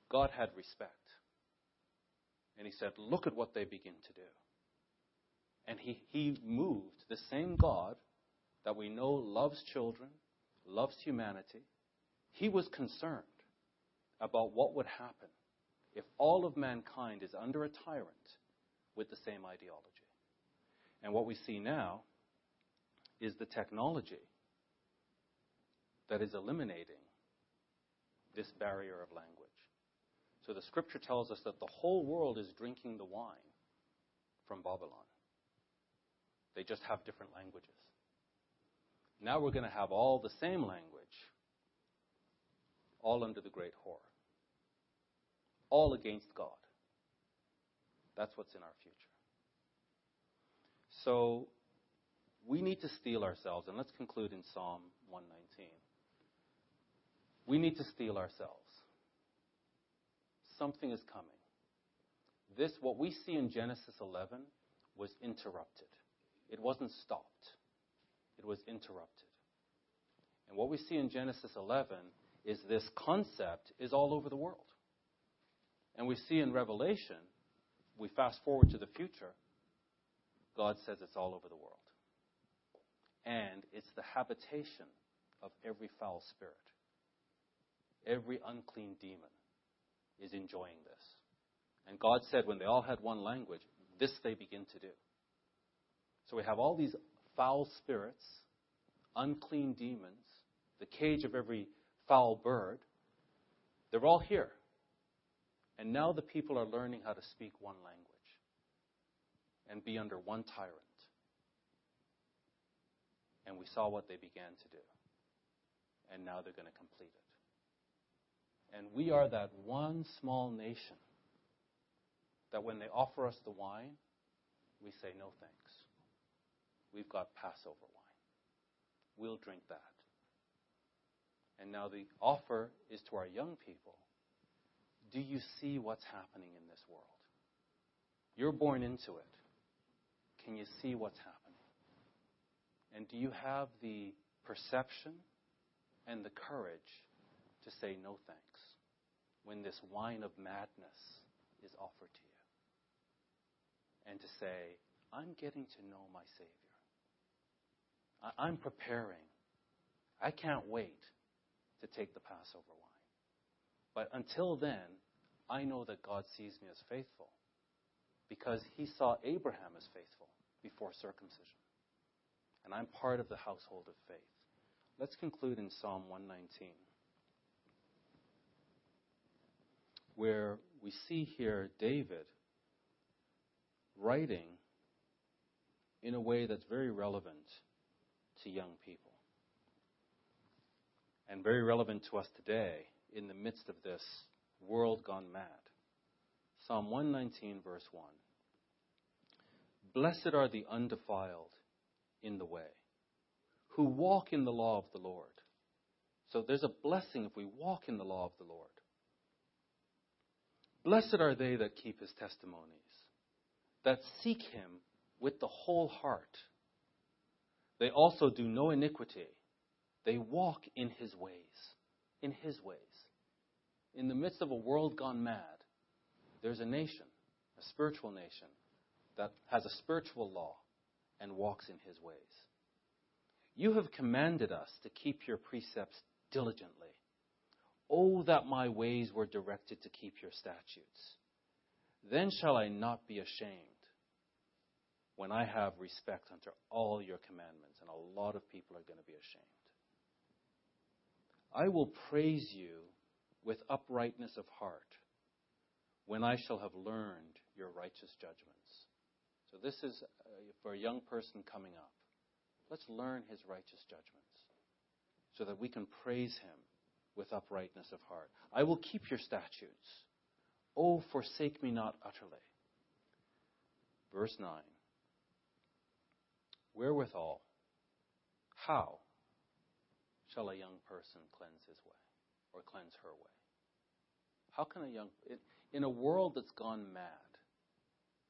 God had respect. And he said, Look at what they begin to do. And he, he moved the same God that we know loves children, loves humanity. He was concerned about what would happen if all of mankind is under a tyrant with the same ideology. And what we see now is the technology that is eliminating this barrier of language. So the scripture tells us that the whole world is drinking the wine from Babylon. They just have different languages. Now we're going to have all the same language, all under the great whore, all against God. That's what's in our future. So we need to steel ourselves, and let's conclude in Psalm 119. We need to steel ourselves something is coming. This, what we see in Genesis 11, was interrupted. It wasn't stopped. It was interrupted. And what we see in Genesis 11 is this concept is all over the world. And we see in Revelation, we fast forward to the future, God says it's all over the world. And it's the habitation of every foul spirit, every unclean demon, is enjoying this. And God said when they all had one language, this they begin to do. So we have all these foul spirits, unclean demons, the cage of every foul bird. They're all here. And now the people are learning how to speak one language and be under one tyrant. And we saw what they began to do. And now they're going to complete it. And we are that one small nation that when they offer us the wine, we say, no thanks. We've got Passover wine. We'll drink that. And now the offer is to our young people do you see what's happening in this world? You're born into it. Can you see what's happening? And do you have the perception and the courage to say no thanks? when this wine of madness is offered to you. And to say, I'm getting to know my Savior. I- I'm preparing. I can't wait to take the Passover wine. But until then, I know that God sees me as faithful because he saw Abraham as faithful before circumcision. And I'm part of the household of faith. Let's conclude in Psalm 119, where we see here David writing in a way that's very relevant to young people and very relevant to us today in the midst of this world gone mad. Psalm 119, verse 1. Blessed are the undefiled in the way, who walk in the law of the Lord. So there's a blessing if we walk in the law of the Lord. Blessed are they that keep his testimonies, that seek him with the whole heart. They also do no iniquity. They walk in his ways. In his ways. In the midst of a world gone mad, there's a nation, a spiritual nation, that has a spiritual law and walks in his ways. You have commanded us to keep your precepts diligently. Oh, that my ways were directed to keep your statutes. Then shall I not be ashamed when I have respect unto all your commandments. And a lot of people are going to be ashamed. I will praise you with uprightness of heart when I shall have learned your righteous judgments. So, this is uh, for a young person coming up. Let's learn his righteous judgments so that we can praise him with uprightness of heart. I will keep your statutes. Oh, forsake me not utterly. Verse 9 Wherewithal, how shall a young person cleanse his way or cleanse her way? How can a young, in a world that's gone mad,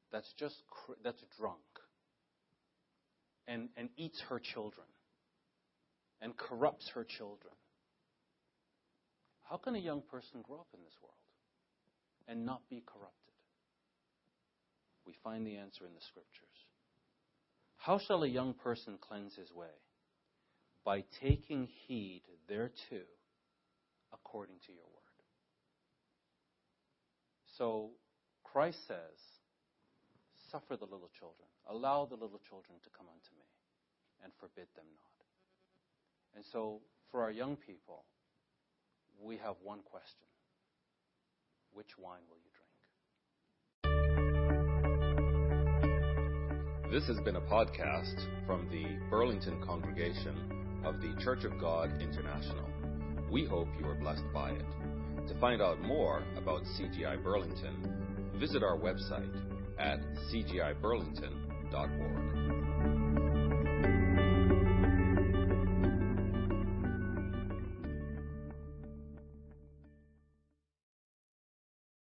that's just that's drunk and, and eats her children and corrupts her children. How can a young person grow up in this world and not be corrupted? We find the answer in the scriptures. How shall a young person cleanse his way? By taking heed thereto according to your word. So Christ says, Suffer the little children. Allow the little children to come unto me, and forbid them not. And so, for our young people, we have one question Which wine will you drink? This has been a podcast from the Burlington congregation of the Church of God International. We hope you are blessed by it. To find out more about CGI Burlington, visit our website at cgiburlington.org.